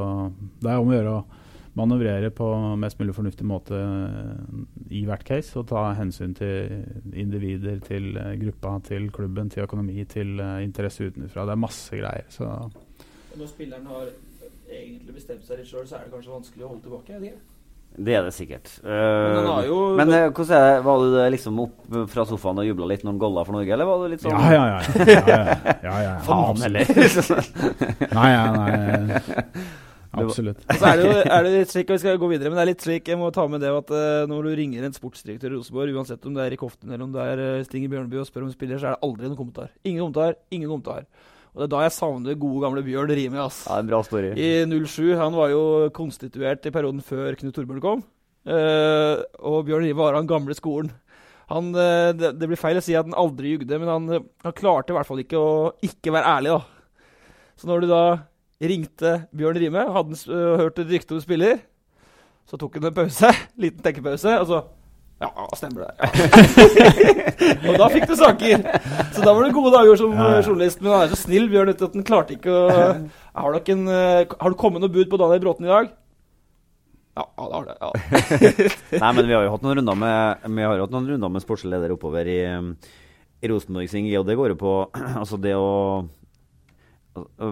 det er om å gjøre å manøvrere på mest mulig fornuftig måte eh, i hvert case, og ta hensyn til individer, til eh, gruppa, til klubben, til økonomi, til eh, interesse utenfra. Det er masse greier. Så Når spilleren har egentlig bestemt seg litt sjøl, så er det kanskje vanskelig å holde tilbake? Er det ikke? Det er det sikkert. Men jo- Men uh, hvordan er det? Var du liksom opp fra sofaen og jubla litt når han golla for Norge, eller var du litt sånn Ja, ja, ja. ja, ja, ja, ja, ja. Faen heller! Nei, ja, nei. Absolutt. Så er det jo er det litt slik, og vi skal gå videre, men det er litt slik, jeg må ta med det at eh, når du ringer en sportsdirektør i Rosenborg, uansett om det er i Koften eller om det er uh, Stinger Bjørneby og spør om spiller, så er det aldri noen kommentar. Ingen kommentar, ingen kommentar. Og det er da jeg savner gode, gamle Bjørn Rimi. ass. Ja, en bra story. I 07. Han var jo konstituert i perioden før Knut Torbjørn kom. Uh, og Bjørn Rimi var av den gamle skolen. Han, uh, det, det blir feil å si at han aldri jugde, men han, eh, han klarte i hvert fall ikke å ikke være ærlig. da. Så når du da ringte Bjørn Rime, hadde han øh, hørt et rykte om spiller, så tok han en pause, liten tenkepause, og så Ja, stemmer det. Ja. og da fikk du saker! Så da var det gode dager som Ja, ja. journalist. Men han er så snill, Bjørn, at han klarte ikke å Har, dere en, øh, har det kommet noe bud på Daniel Bråten i dag? Ja, ja, det har det. ja. Nei, men vi har jo hatt noen runder med Vi har hatt noen runder med sportslig leder oppover i, um, i Rosenborg sin og det går jo på altså det å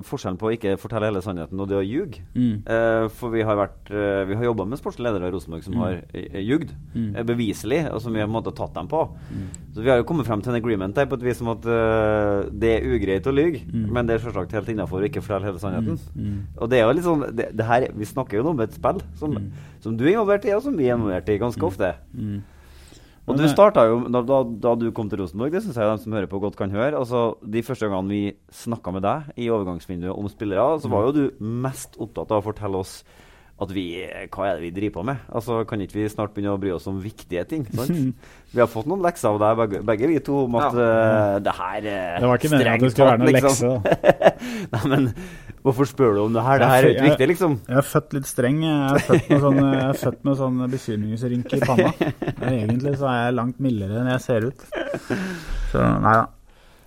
Forskjellen på å ikke fortelle hele sannheten og det å ljuge. Mm. Eh, for vi har vært eh, Vi har jobba med sportslige ledere i Rosenborg som Mm. har eh, ljugd. Mm. eh, beviselig, og som vi har måte tatt dem på. Mm. Så vi har jo kommet frem til en agreement der på et vis om at eh, det er ugreit å lyge, Mm. men det er selvsagt helt innafor å ikke fortelle hele sannheten. Mm. Og det er jo litt sånn det, det her, Vi snakker jo nå om et spill som, som du er involvert i, og som vi er involvert i ganske ofte. Mm. Og du det- starta jo da, da, da du kom til Rosenborg, det syns jeg de som hører på, godt kan høre. Altså, De første gangene vi snakka med deg i overgangsvinduet om spillere, så var jo du mest opptatt av å fortelle oss at vi Hva er det vi driver på med? Altså, Kan ikke vi snart begynne å bry oss om viktige ting? sant? Vi har fått noen lekser av deg, begge, begge vi to, om at eh, det her uh, Det var ikke meningen at det skulle være noen lekse. Nei, men hvorfor spør du om det her? Det her er ikke viktig, liksom. Jeg er født litt streng. Jeg er født med sånn, født med sånn bekymringsrynke i panna. Men egentlig så er jeg langt mildere enn jeg ser ut. Så nei da.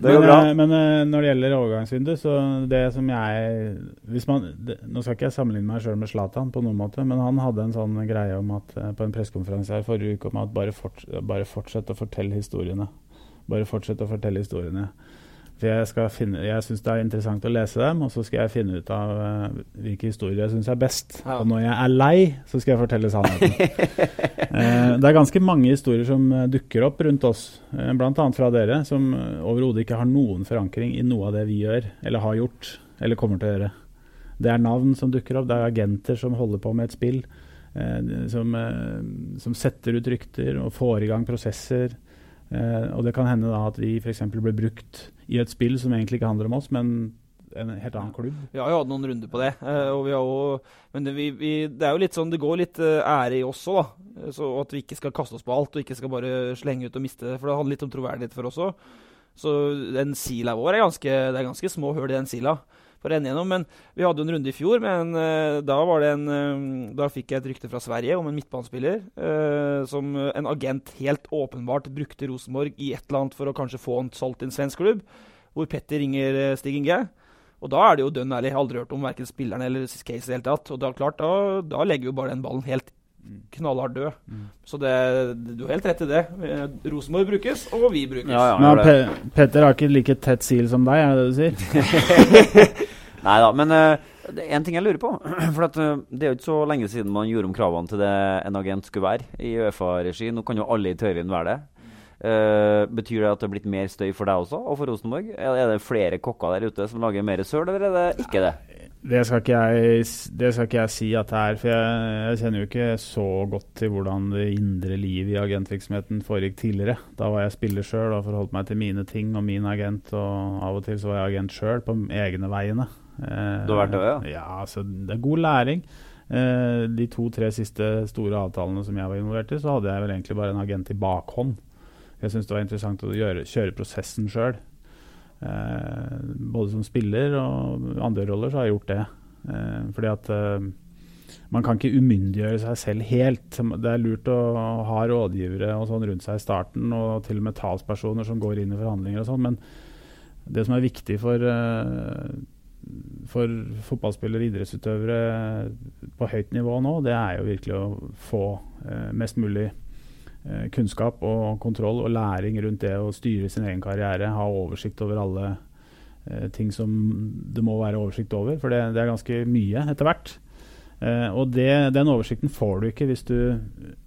Men, bra. eh, men eh, når det gjelder overgangsvindu, så det som jeg man, det, Nå skal ikke jeg sammenligne meg sjøl med Zlatan på noen måte, men han hadde en sånn greie om at, eh, på en pressekonferanse her forrige uke om at bare, fort, bare fortsett å fortelle historiene. Bare fortsett å fortelle historiene. For jeg, finne- jeg syns det er interessant å lese dem, og så skal jeg finne ut av uh, hvilke historier jeg syns er best. Ja. Og når jeg er lei, så skal jeg fortelle sannheten. uh, det er ganske mange historier som eh, dukker opp rundt oss, uh, bl.a. fra dere, som overhodet ikke har noen forankring i noe av det vi gjør, eller har gjort, eller kommer til å gjøre. Det er navn som dukker opp, det er agenter som holder på med et spill, eh, som, som setter ut rykter og får i gang prosesser. Eh, og det kan hende da at vi f.eks. ble brukt i et spill som egentlig ikke handler om oss, men en helt annen klubb. Vi har jo hatt noen runder på det. eh, og vi har jo, men det, vi, vi, det er jo litt sånn, det går litt eh, ære i oss òg, da. Så at vi ikke skal kaste oss på alt og ikke skal bare slenge ut og miste det. For det handler litt om troverdighet for oss òg. Så den sila vår er ganske, det er ganske små hull i den sila. For å renne gjennom, Men vi hadde jo en runde i fjor, men uh, da en uh, Da fikk jeg et rykte fra Sverige om en midtbanespiller uh, som en agent helt åpenbart brukte Rosenborg i et eller annet for å kanskje få han solgt til en svensk klubb. Hvor Petter ringer Stig Inge. Og da er det jo dønn ærlig. Jeg har aldri hørt om verken spilleren eller case i det hele tatt. Og da, klart, da, da legger jo bare den ballen helt knallhardt død. Så det, du har helt rett i det. Eh, Rosenborg brukes, og vi brukes. Ja, ja, Men. Pe Petter har ikke like tett sil som deg, er det det du sier? Nei da, men det er en ting jeg lurer på. For at, uh, Det er jo ikke så lenge siden man gjorde om kravene til det en agent skulle være i Uefa-regi. Nå kan jo alle i teorien være det. Uh, betyr det at det har blitt mer støy for deg også, og for Rosenborg? Er det flere kokker der ute som lager mer søl, eller er det ikke det? Det skal jeg, det skal ikke jeg si at det er, for jeg, jeg kjenner jo ikke så godt til hvordan det indre livet i agentvirksomheten foregikk tidligere. Da var jeg spiller sjøl og forholdt meg til mine ting og min agent, og av og til så var jeg agent sjøl på egne vegne. Eh, Du har vært det, ja? Ja, så det er god læring. Eh, de to-tre siste store avtalene som jeg var involvert i, så hadde jeg vel egentlig bare en agent i bakhånd. Jeg syns det var interessant å gjøre, kjøre prosessen sjøl. Eh, både som spiller og andre roller så har jeg gjort det. Eh, fordi at eh, man kan ikke umyndiggjøre seg selv helt. Det er lurt å ha rådgivere og sånn rundt seg i starten, og til og med talspersoner som går inn i forhandlinger og sånn. Men det som er viktig for, for fotballspillere og idrettsutøvere på høyt nivå nå, det er jo virkelig å få mest mulig kunnskap og kontroll og læring rundt det å styre sin egen karriere. Ha oversikt over alle eh, ting som det må være oversikt over, for det, det er ganske mye etter hvert. Eh, og det, den oversikten får du ikke hvis du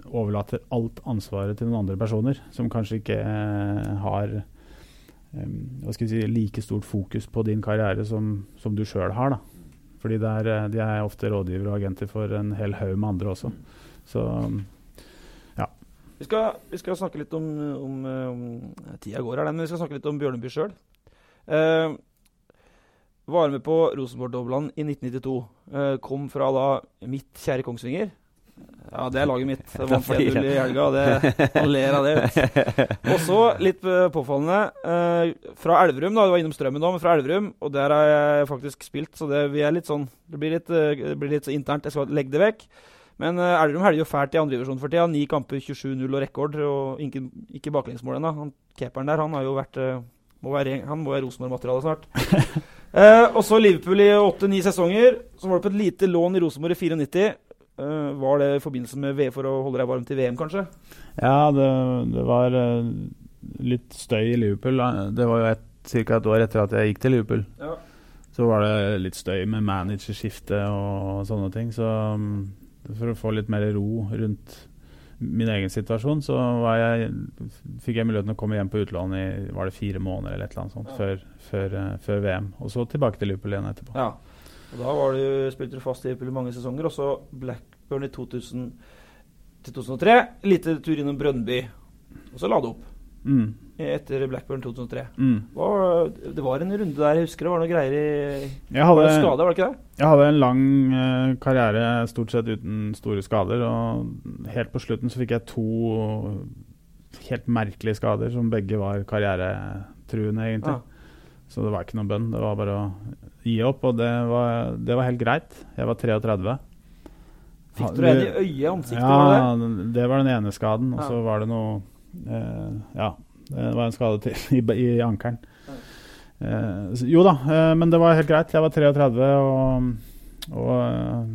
overlater alt ansvaret til noen andre personer, som kanskje ikke eh, har eh, si, like stort fokus på din karriere som, som du sjøl har. Da. Fordi er, eh, de er ofte rådgivere og agenter for en hel haug med andre også. Så Vi skal, vi skal snakke litt om, om, om Tida går her, men vi skal snakke litt om Bjørneby sjøl. Eh, var med på Rosenborg-Dobland i 1992. Eh, kom fra da mitt kjære Kongsvinger. Ja, det er laget mitt. Det vant 1-0 i helga. Det, han ler av det. Og så, litt eh, påfallende, eh, fra Elverum. da, Du var innom Strømmen nå, men fra Elverum. Og der har jeg faktisk spilt, så det, vi er litt sånn, det blir litt, eh, det blir litt så internt. Jeg skal legge det vekk. Men uh, Elverum helger jo fælt i andredivisjon for tida. Ni kamper, 27-0 og rekord. Og ikke, ikke baklengsmål ennå. Han Keeperen der han har jo vært uh, må være, Han må være Rosenborg-materiale snart. uh, og så Liverpool i åtte-ni sesonger. Så var det på et lite lån i Rosenborg i 94. Uh, var det i forbindelse med V for å holde deg varm til VM, kanskje? Ja, det, det var uh, litt støy i Liverpool. da. Det var jo et, ca. et år etter at jeg gikk til Liverpool. Ja. Så var det litt støy med managerskifte og sånne ting. Så mm, for å få litt mer ro rundt min egen situasjon, så var jeg, fikk jeg muligheten å komme hjem på utlån i var det fire måneder eller et eller annet sånt før, før, eh, før VM. Og så tilbake til Liverpool igjen etterpå. Ja. Og da var du, spilte du fast i Liverpool i mange sesonger. Og så Blackburn i 2000 til 2003. Lite tur innom Brøndby. Og så la du opp. Mm. Etter Blackburn 2003. Mm. Var, det var en runde der, jeg husker det var noe greier i Jeg hadde, var skade, var det ikke det? jeg hadde en lang uh, karriere stort sett uten store skader. Og helt på slutten så fikk jeg to helt merkelige skader som begge var karrieretruende, egentlig. Ah. Så det var ikke noe bønn. Det var bare å gi opp, og det var, det var helt greit. Jeg var 33. Fikk du det i øyet ansiktet? Ja, det det? var den ene skaden. Og Ja. så var det noe eh, Ja, det var en skade til i, i ankelen. Eh, jo da, eh, men det var helt greit. Jeg var 33, og, og eh,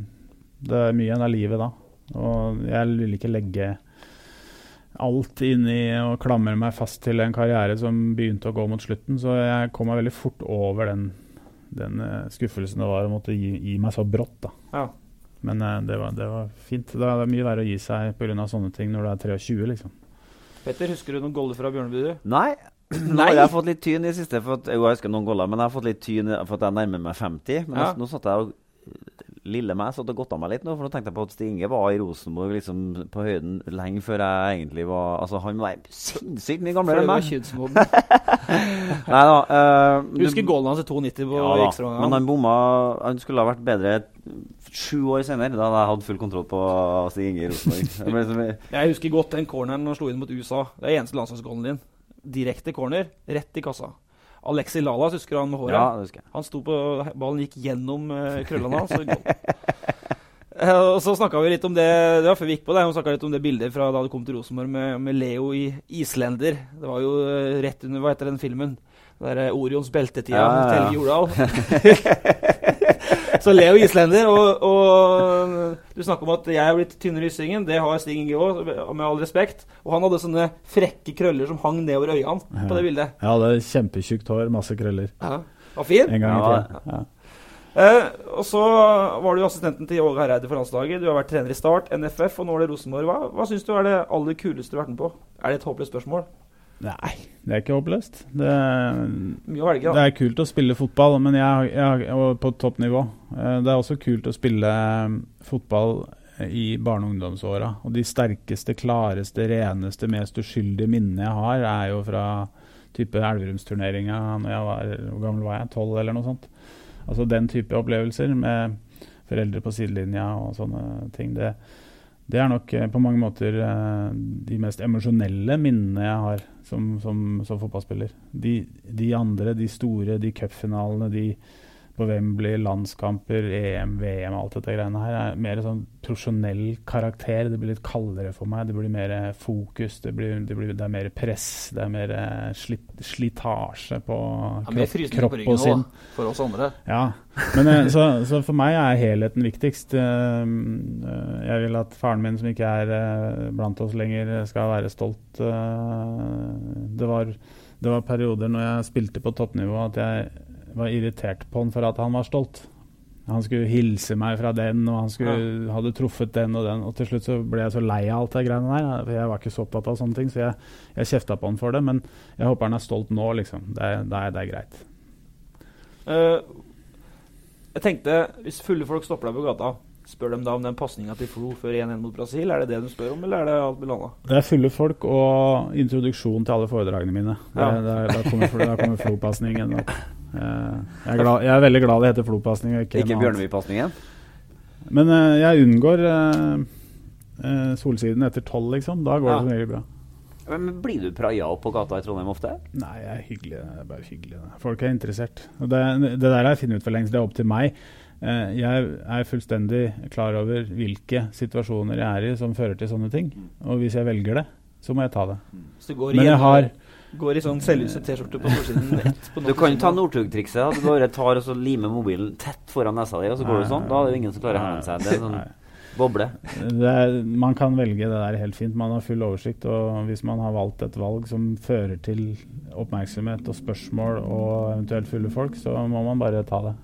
det er mye enn av livet da. Og jeg ville ikke legge alt inni og klamre meg fast til en karriere som begynte å gå mot slutten, så jeg kom meg veldig fort over den, den eh, skuffelsen det var å måtte gi, gi meg så brått. da. Ja. Men eh, det, var, det var fint. Det er mye verre å gi seg pga. sånne ting når du er 23, liksom. Petter, husker du noen goller fra Bjørnebu? Nei. Nei. Nå har jeg fått litt tyn i det siste. For at, jo, jeg husker noen goller, men jeg har fått litt tyn for at jeg nærmer meg 50. Men Ja. nå satt jeg og Lille meg satt og godta meg litt nå, for nå tenkte jeg på at Stig Inge var i Rosenborg liksom på høyden lenge før jeg egentlig var Altså, han var sinnssykt mye gamlere enn var meg. Nei da. eh, Du husker goalen hans i 92 på ja, ekstraomgangen? Men han bomma Han skulle ha vært bedre sju år senere, da hadde jeg hatt full kontroll på Stig Inge i Rosenborg. Jeg Jeg husker godt den corneren han slo inn mot USA. Det er eneste landslagsgålen din. Direkte corner, rett i kassa. Alexi Lalas, husker du han med håret? Ja, det husker jeg. Han sto på Ballen gikk gjennom uh, krøllene hans. Eh, og så snakka vi litt om det Det var før vi gikk på det, snakket litt om det bildet fra da du kom til Rosenborg med, med Leo i islender. Det var jo eh, rett under Hva heter den filmen? Det der, eh, Orions beltetida. Ja, ja, ja. til Jordal. så Leo islender. Og, og du snakker om at jeg er blitt tynnere i syngen. Det har Stig Inge òg, med all respekt. Og han hadde sånne frekke krøller som hang nedover øynene på det bildet. Ja, det er kjempetjukt hår, masse krøller. Ja. Var fin. En gang i tiden tida. Ja. Eh, og så var du assistenten til Åge Hareide for landslaget. Du har vært trener i Start, NFF, og nå er det Rosenborg. Hva, hva syns du er det aller kuleste du har vært med på? Er det et håpløst spørsmål? Nei, det er ikke håpløst. Det, det er kult å spille fotball, men jeg, jeg, på toppnivå. Eh, Det er også kult å spille eh, fotball i barne- og ungdomsåra. Og de sterkeste, klareste, reneste, mest uskyldige minnene jeg har, er jo fra type Elverumsturneringa når jeg var Hvor gammel var jeg? Tolv, eller noe sånt. Altså den type opplevelser med foreldre på sidelinja og sånne ting. Det, det er nok eh, på mange måter eh, de mest emosjonelle minnene jeg har som, som, som fotballspiller. De, de andre, de store, de cupfinalene, de på Wembley, landskamper, EM, VM, alt dette greiene her, er mer sånn profesjonell karakter. Det blir litt kaldere for meg. Det blir mer fokus, det, blir, det, blir, det er mer press, det er mer eh, slit, slitasje på Ja, mer kropp, på og sinn. for oss andre. Ja, men eh, så, så for meg er helheten viktigst. Eh, eh, Jeg vil at faren min, som ikke er eh, blant oss lenger, skal være stolt. Eh, Det var, det var perioder når jeg spilte på toppnivå at jeg var irritert på han for at han var stolt. Han skulle hilse meg fra den, og han skulle, hadde truffet den og den. Og til slutt så ble jeg så lei av alt det greiene der. for Jeg var ikke så opptatt av sånne ting, så jeg, jeg kjefta på han for det. Men jeg håper han er stolt nå, liksom. Det, det, er, det er greit. Uh, jeg tenkte, hvis fulle folk stopper deg på gata, spør dem da om den pasninga til Flo før 1-1 mot Brasil? Er det det de spør om, eller er det alt mulig annet? Det er fulle folk og introduksjon til alle foredragene mine. Ja. da kommer, da kommer flopasningen Jeg er, glad, jeg er veldig glad det heter flopasning. Ikke, Ikke. Bjørneby-pasningen? Men eh, jeg unngår eh, eh, Solsiden etter tolv, liksom. Da går Ja. det som regel bra. Men, men blir du praia opp på gata i Trondheim ofte? Nei, jeg er hyggelig. Jeg er bare hyggelig. Folk er interessert. Og det, det der har jeg funnet ut for lengst. Det er opp til meg. Eh, Jeg er fullstendig klar over hvilke situasjoner jeg er i som fører til sånne ting. Og hvis jeg velger det, så må jeg ta det. Så går, Men jeg har går i sånn selvhuset T-skjorte på forsiden på Du kan jo ta Northug-trikset. At Du bare tar og så limer mobilen tett foran nesa di, og så går du sånn. Da er det ingen som klarer å henvende seg. Det er sånn boble. Det er, man kan velge det der helt fint. Man har full oversikt. Og hvis man har valgt et valg som fører til oppmerksomhet og spørsmål og eventuelt fulle folk, så må man bare ta det.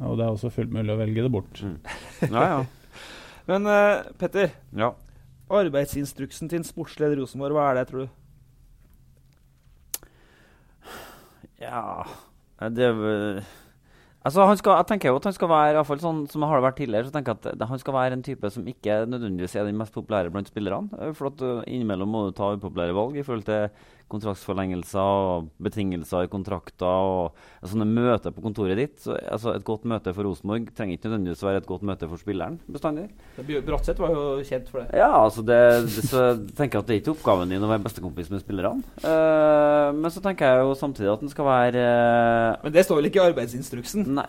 Og det er også fullt mulig å velge det bort. Ja, ja. Men uh, Petter, ja. arbeidsinstruksen til en sportsleder i Rosenborg, hva er det, tror du? Ja det Altså, han skal, jeg tenker jo at han skal være i hvert fall sånn som har det vært tidligere, så tenker jeg at han skal være en type som ikke nødvendigvis er den mest populære blant spillerne. Eh, For at uh, innimellom må du ta upopulære valg i forhold til kontraktsforlengelser og betingelser i kontrakter og sånne møter på kontoret ditt. Så, altså, et godt møte for Rosenborg trenger ikke nødvendigvis være et godt møte for spilleren bestandig. Bratseth var jo kjent for det. Ja, altså det, det, så jeg at det er ikke oppgaven din å være bestekompis med spillerne. Uh, men så tenker jeg jo samtidig at den skal være uh, Men det står vel ikke i arbeidsinstruksen? Nei,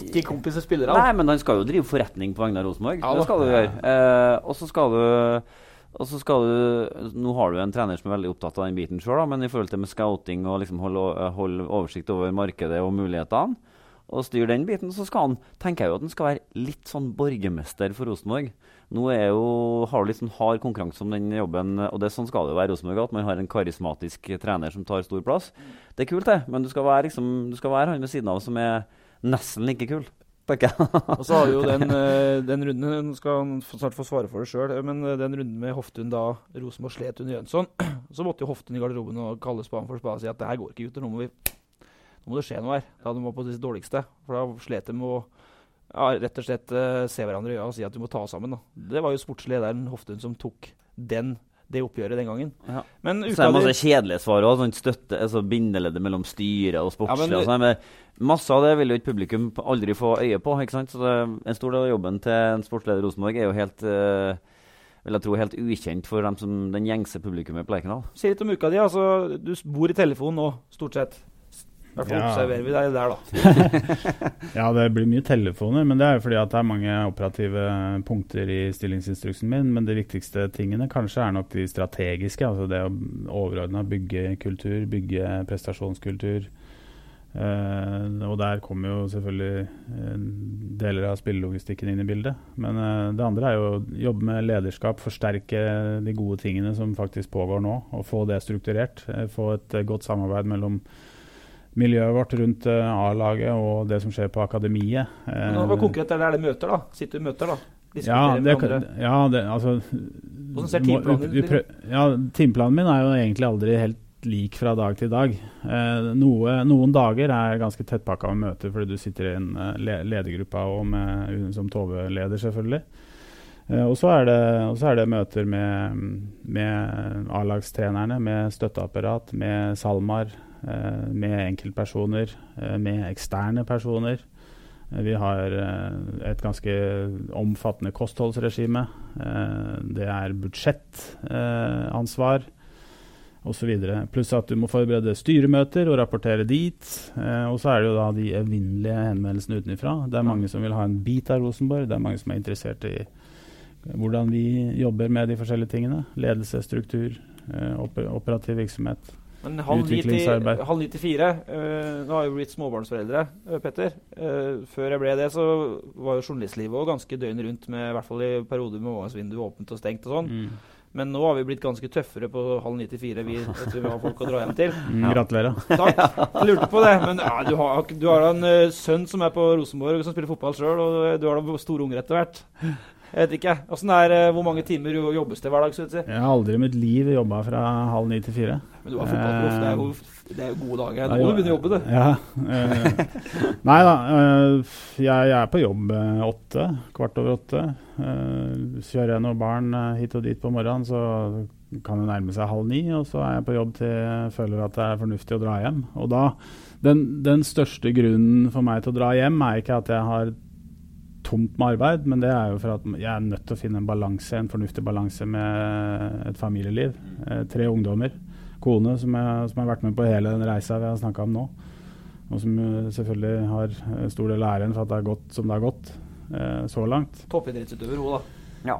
ikke kompis med spillerne? Nei, men han skal jo drive forretning på vegne av Rosenborg. Ja, det skal du gjøre. Uh, og så skal du og så skal du, Nå har du en trener som er veldig opptatt av den biten sjøl, men i forhold til med scouting og liksom holde, holde, oversikt over markedet og mulighetene, og styre den biten, så skal han, tenker jeg jo at han skal være litt sånn borgermester for Rosenborg. Nå er jo, har du litt sånn hard konkurranse om den jobben, og det sånn skal det jo være Rosenborg, at man har en karismatisk trener som tar stor plass. Det er kult, det, men du skal være, liksom, du skal være han ved siden av som er nesten like kul og så har jo den, eh, den runden skal han snart få svare for det sjøl, men eh, den runden med Hoftun da Rosenborg slet under Jønsson, så måtte jo Hoftun i garderoben og kalle spaden for spade og si at det her går ikke, gutter. Nå må, vi, nå må det skje noe her. Da de var på sitt dårligste. For da slet de med å ja, rett og slett uh, se hverandre i øya og si at vi må ta oss sammen. Da. Det var jo sportslederen Hoftun som tok den det oppgjøret den gangen. Ja. Men så er det masse kjedelige svar òg. Sånn støtte, altså bindeleddet mellom styret og sportslig. Ja, men, sånn, masse av det vil jo ikke publikum aldri få øye på. ikke sant? Så det, En stor del av jobben til en sportsleder i Rosenborg er jo helt uh, vil jeg tro helt ukjent for dem som den gjengse publikummet på Lerkendal. Si litt om uka di. altså Du bor i telefonen nå, stort sett. I hvert fall ja. observerer vi deg der, da. ja, det blir mye telefoner, men det er jo fordi at det er mange operative punkter i stillingsinstruksen min. Men de viktigste tingene kanskje er nok de strategiske. Altså det å overordna bygge kultur, bygge prestasjonskultur. Uh, og der kommer jo selvfølgelig uh, deler av spillelogistikken inn i bildet. Men uh, det andre er jo å jobbe med lederskap, forsterke de gode tingene som faktisk pågår nå. Og få det strukturert. få et godt samarbeid mellom miljøet vårt rundt A-laget og det som skjer på akademiet. Men hva konkret er det? Er det møter, da? Sitter du i møter, da? Ja det, ja, det, altså Hvordan ser timeplanen ut? Ja, timeplanen min er jo egentlig aldri helt lik fra dag til dag. Eh, noe, noen dager er ganske tettpakka med møter fordi du sitter i en le ledergruppe som Tove-leder, selvfølgelig. Eh, og så er, er, det møter med, med A-lagstrenerne, med støtteapparat, med SalMar, Eh, med enkeltpersoner, eh, med eksterne personer. Eh, vi har et ganske omfattende kostholdsregime. Det er budsjettansvar osv. Pluss at du må forberede styremøter og rapportere dit. og så er det jo da de evinnelige henvendelsene utenfra. Det er mange som vil ha en bit av Rosenborg. Det er mange som er interessert i hvordan vi jobber med de forskjellige tingene. Ledelse, struktur, operativ virksomhet. Men halv ni til fire uh, Nå har jeg jo blitt småbarnsforeldre, uh, Petter. Uh, før jeg ble det, så var jo journalistlivet òg ganske døgnet rundt, med, i hvert fall i perioder med overgangsvinduet åpent og stengt og sånn. Mm. Men nå har vi blitt ganske tøffere på halv ni til fire. Vi, vi har folk å dra hjem til. Mm, ja. Gratulerer. Takk. Jeg lurte på det. Men ja, du har, du har en uh, sønn som er på Rosenborg, som spiller fotball sjøl, og du har da store unger etter hvert. Jeg vet ikke. Er, uh, hvor mange timer jobbes det hver dag? Si? Jeg har aldri i mitt liv jobba fra halv ni til fire. Men du har fotballproff. Det, er jo, det er jo gode dager. Nå må du begynne å jobbe, du. Ja, uh, nei da. Uh, jeg, jeg, er på jobb åtte. Kvart over åtte. kjører jeg noen barn hit og dit på morgenen, så kan det nærme seg halv ni. Og så er jeg på jobb til jeg føler at det er fornuftig å dra hjem. Og da, den, den største grunnen for meg til å dra hjem er ikke at jeg har tomt med arbeid, men det er jo for at jeg er nødt til å finne en balanse, en fornuftig balanse med et familieliv. Eh, tre ungdommer. Kone som, jeg, som har vært med på hele den reisa vi har snakka om nå. Og som uh, selvfølgelig har uh, stor del av æren for at det har gått som det har gått eh, så langt. Toppidrettsutøver hun, da. Ja.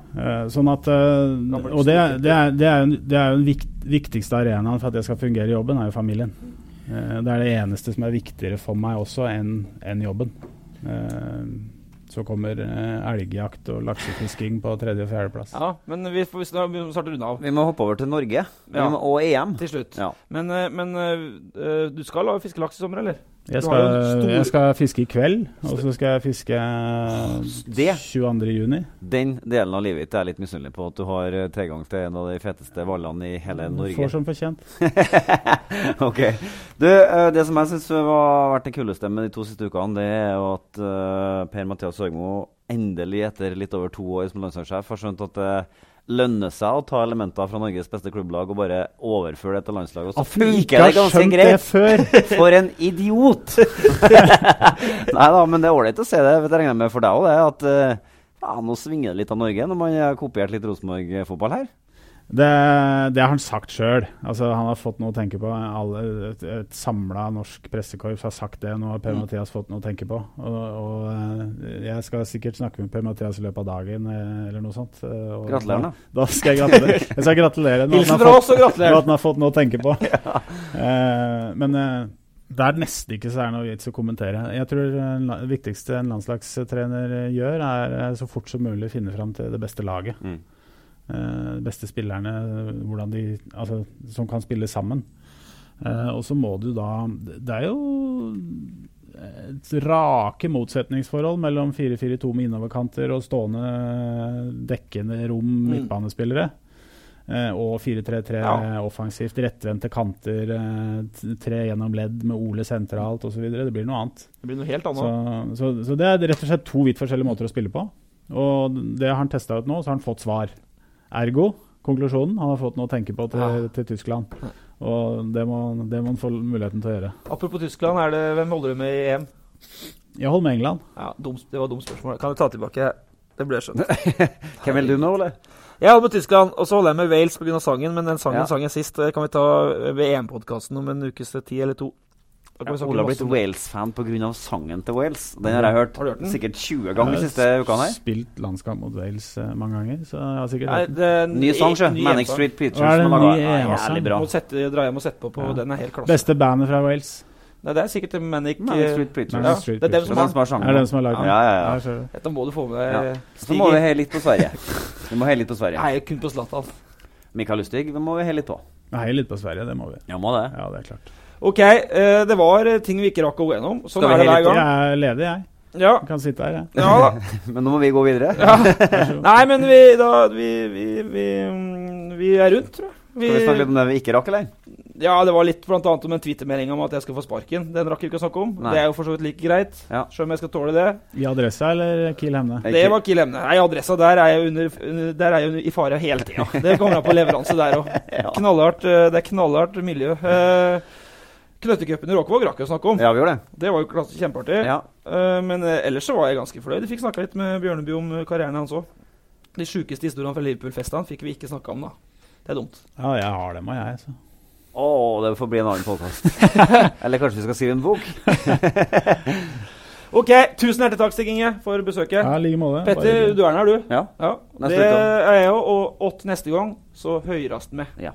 sånn at Og det, det, er, det, er, jo, det er jo den vikt, viktigste arenaen for at jeg skal fungere i jobben, er jo familien. det er det eneste som er viktigere for meg også enn en jobben. Så kommer eh, elgjakt og laksefisking på tredje- og fjerdeplass. Ja, men vi får starte runde av. Vi må hoppe over til Norge ja. må, og EM. Til slutt. Ja. Men, eh, men uh, du skal fiske laks i sommer, eller? Jeg skal, jeg skal, fiske i kveld, og så skal jeg fiske det, 22. juni. Den delen av livet ditt er jeg litt misunnelig på, at du har eh, tilgang til en av de feteste hvalene i hele Norge. Får som fortjent. ok. Du, eh, det som jeg syns har vært det kuleste med de to siste ukene, det er jo at uh, Per Mathias Høgmo endelig, etter litt over to år som landslagssjef, har skjønt at uh, lønne seg å ta elementer fra Norges beste klubblag og bare overføre det til landslaget. Og så funker det ganske greit. For en idiot! Nei da, men det er ålreit å se det. Det regner jeg med for deg òg, det. At eh, ja, nå svinger det litt av Norge når man har kopiert litt Rosenborg-fotball her. Det, det har han sagt sjøl. Altså, han har fått noe å tenke på. Alle, et et samla norsk pressekorps har sagt det. Nå har Per-Mathias fått noe å tenke på. Og, og eh, Jeg skal sikkert snakke med Per-Mathias i løpet av dagen eh, eller noe sånt. eh, Og Gratulerer, da. Da, skal jeg gratulere. Jeg skal gratulere med at han har fått- noe å tenke på. Eh, men uh, det er nesten ikke så er noe vits å kommentere. Jeg tror det viktigste en landslagstrener gjør, er så fort som mulig finne fram til det beste laget. Mm. Eh, de beste spillerne hvordan de, altså, som kan spille sammen. Eh, og så må du da Det er jo et rake motsetningsforhold mellom 4-4-2 med innoverkanter og stående dekkende rom Mm. midtbanespillere. Eh, og 4-3-3 Ja. offensivt, rettvendte kanter, tre gjennom ledd med Ole sentralt osv. Det blir noe annet. Det blir noe helt Så, annet. så, så det er rett og slett to vidt forskjellige måter å spille på. Og det har han testa ut nå, så har han fått svar. Ergo, konklusjonen, han har fått noe å tenke på til, Ja. til Tyskland. Og det må, det må han få muligheten til å gjøre. Apropos Tyskland, er det, hvem holder du med i EM? Jeg holder med England. Ja, dum, Det var dumt spørsmål. Kan du ta tilbake? Det ble skjønt. Hvem vil du nå, Ole? Jeg holder med Tyskland, og så holder jeg med Wales pga. sangen, men den sangen Ja. sang jeg sist. Det kan vi ta ved EM-podkasten om en ukes tid eller to. Ole har blitt. Wales-fan pga. sangen til Wales. Den har jeg hørt Har du hørt den? sikkert 20 ganger de har siste ukene her. Spilt landskamp mot Wales uh, mange ganger, så jeg har sikkert hørt den. Ny sang, sjø. Manic Street Preachers. Er har? Jævlig bra. Må sette, dra hjem og sette på på. Ja. Den er helt klasse. Beste bandet fra Wales. Nei, det er sikkert Manic, Manic eh, Street Preachers. Ja, det er dem som har den som har har lagd den? Ja, ja, ja. Jeg. Dette må du få med Ja. Så må vi heie litt på Sverige. Vi må heie litt på Sverige. Nei, kun på Zlatan. Mikael Lustig vi må vi heie litt på. Heie litt på Sverige, det må vi. Ja, må det. Ja, det er klart. OK, eh, det var eh, ting vi ikke rakk å gå gjennom. Sånn Skal er det hver gang. Jeg er ledig, jeg. Ja. Jeg kan sitte her, jeg. ja da. Men nå må vi gå videre. Ja. Nei, men vi, da, vi, vi, vi, mm, vi er rundt, tror jeg. Skal vi snakke litt om det vi ikke rakk, eller? Ja, det var litt blant annet om en Twitter-melding om at jeg skal få sparken. Den rakk vi ikke å snakke om. Nei. Det er jo for så vidt like greit. Ja. Selv om jeg skal tåle det. I Adressa eller Kiel Hemne? Det var Kiel Hemne. Nei, adressa der er jeg under, under, der er jeg under, i fare hele tida. Det kommer an på leveranse der òg. Ja. Knallhardt, eh, det er knallhardt miljø. Eh, Knøttecupen i Råkvåg rakk jeg å snakke om. Ja, vi gjorde det. Det var jo klasse, kjempeartig. Ja. Eh, men ellers så var jeg ganske fornøyd. Jeg fikk snakka litt med Bjørneby om karrieren hans òg. De sjukeste historiene fra Liverpool-festene fikk vi ikke snakka om, da. Det er dumt. Ja, jeg har dem, og jeg. Så. Å, det får bli en annen podkast. eller kanskje vi skal skrive en bok? OK, tusen hjertelig takk, Stig Inge, for besøket. Ja, like måte. Petter, du er her, du. Ja. Ja, Neste det uke. er jeg òg. Og ått neste gang, så høyrast med. ja.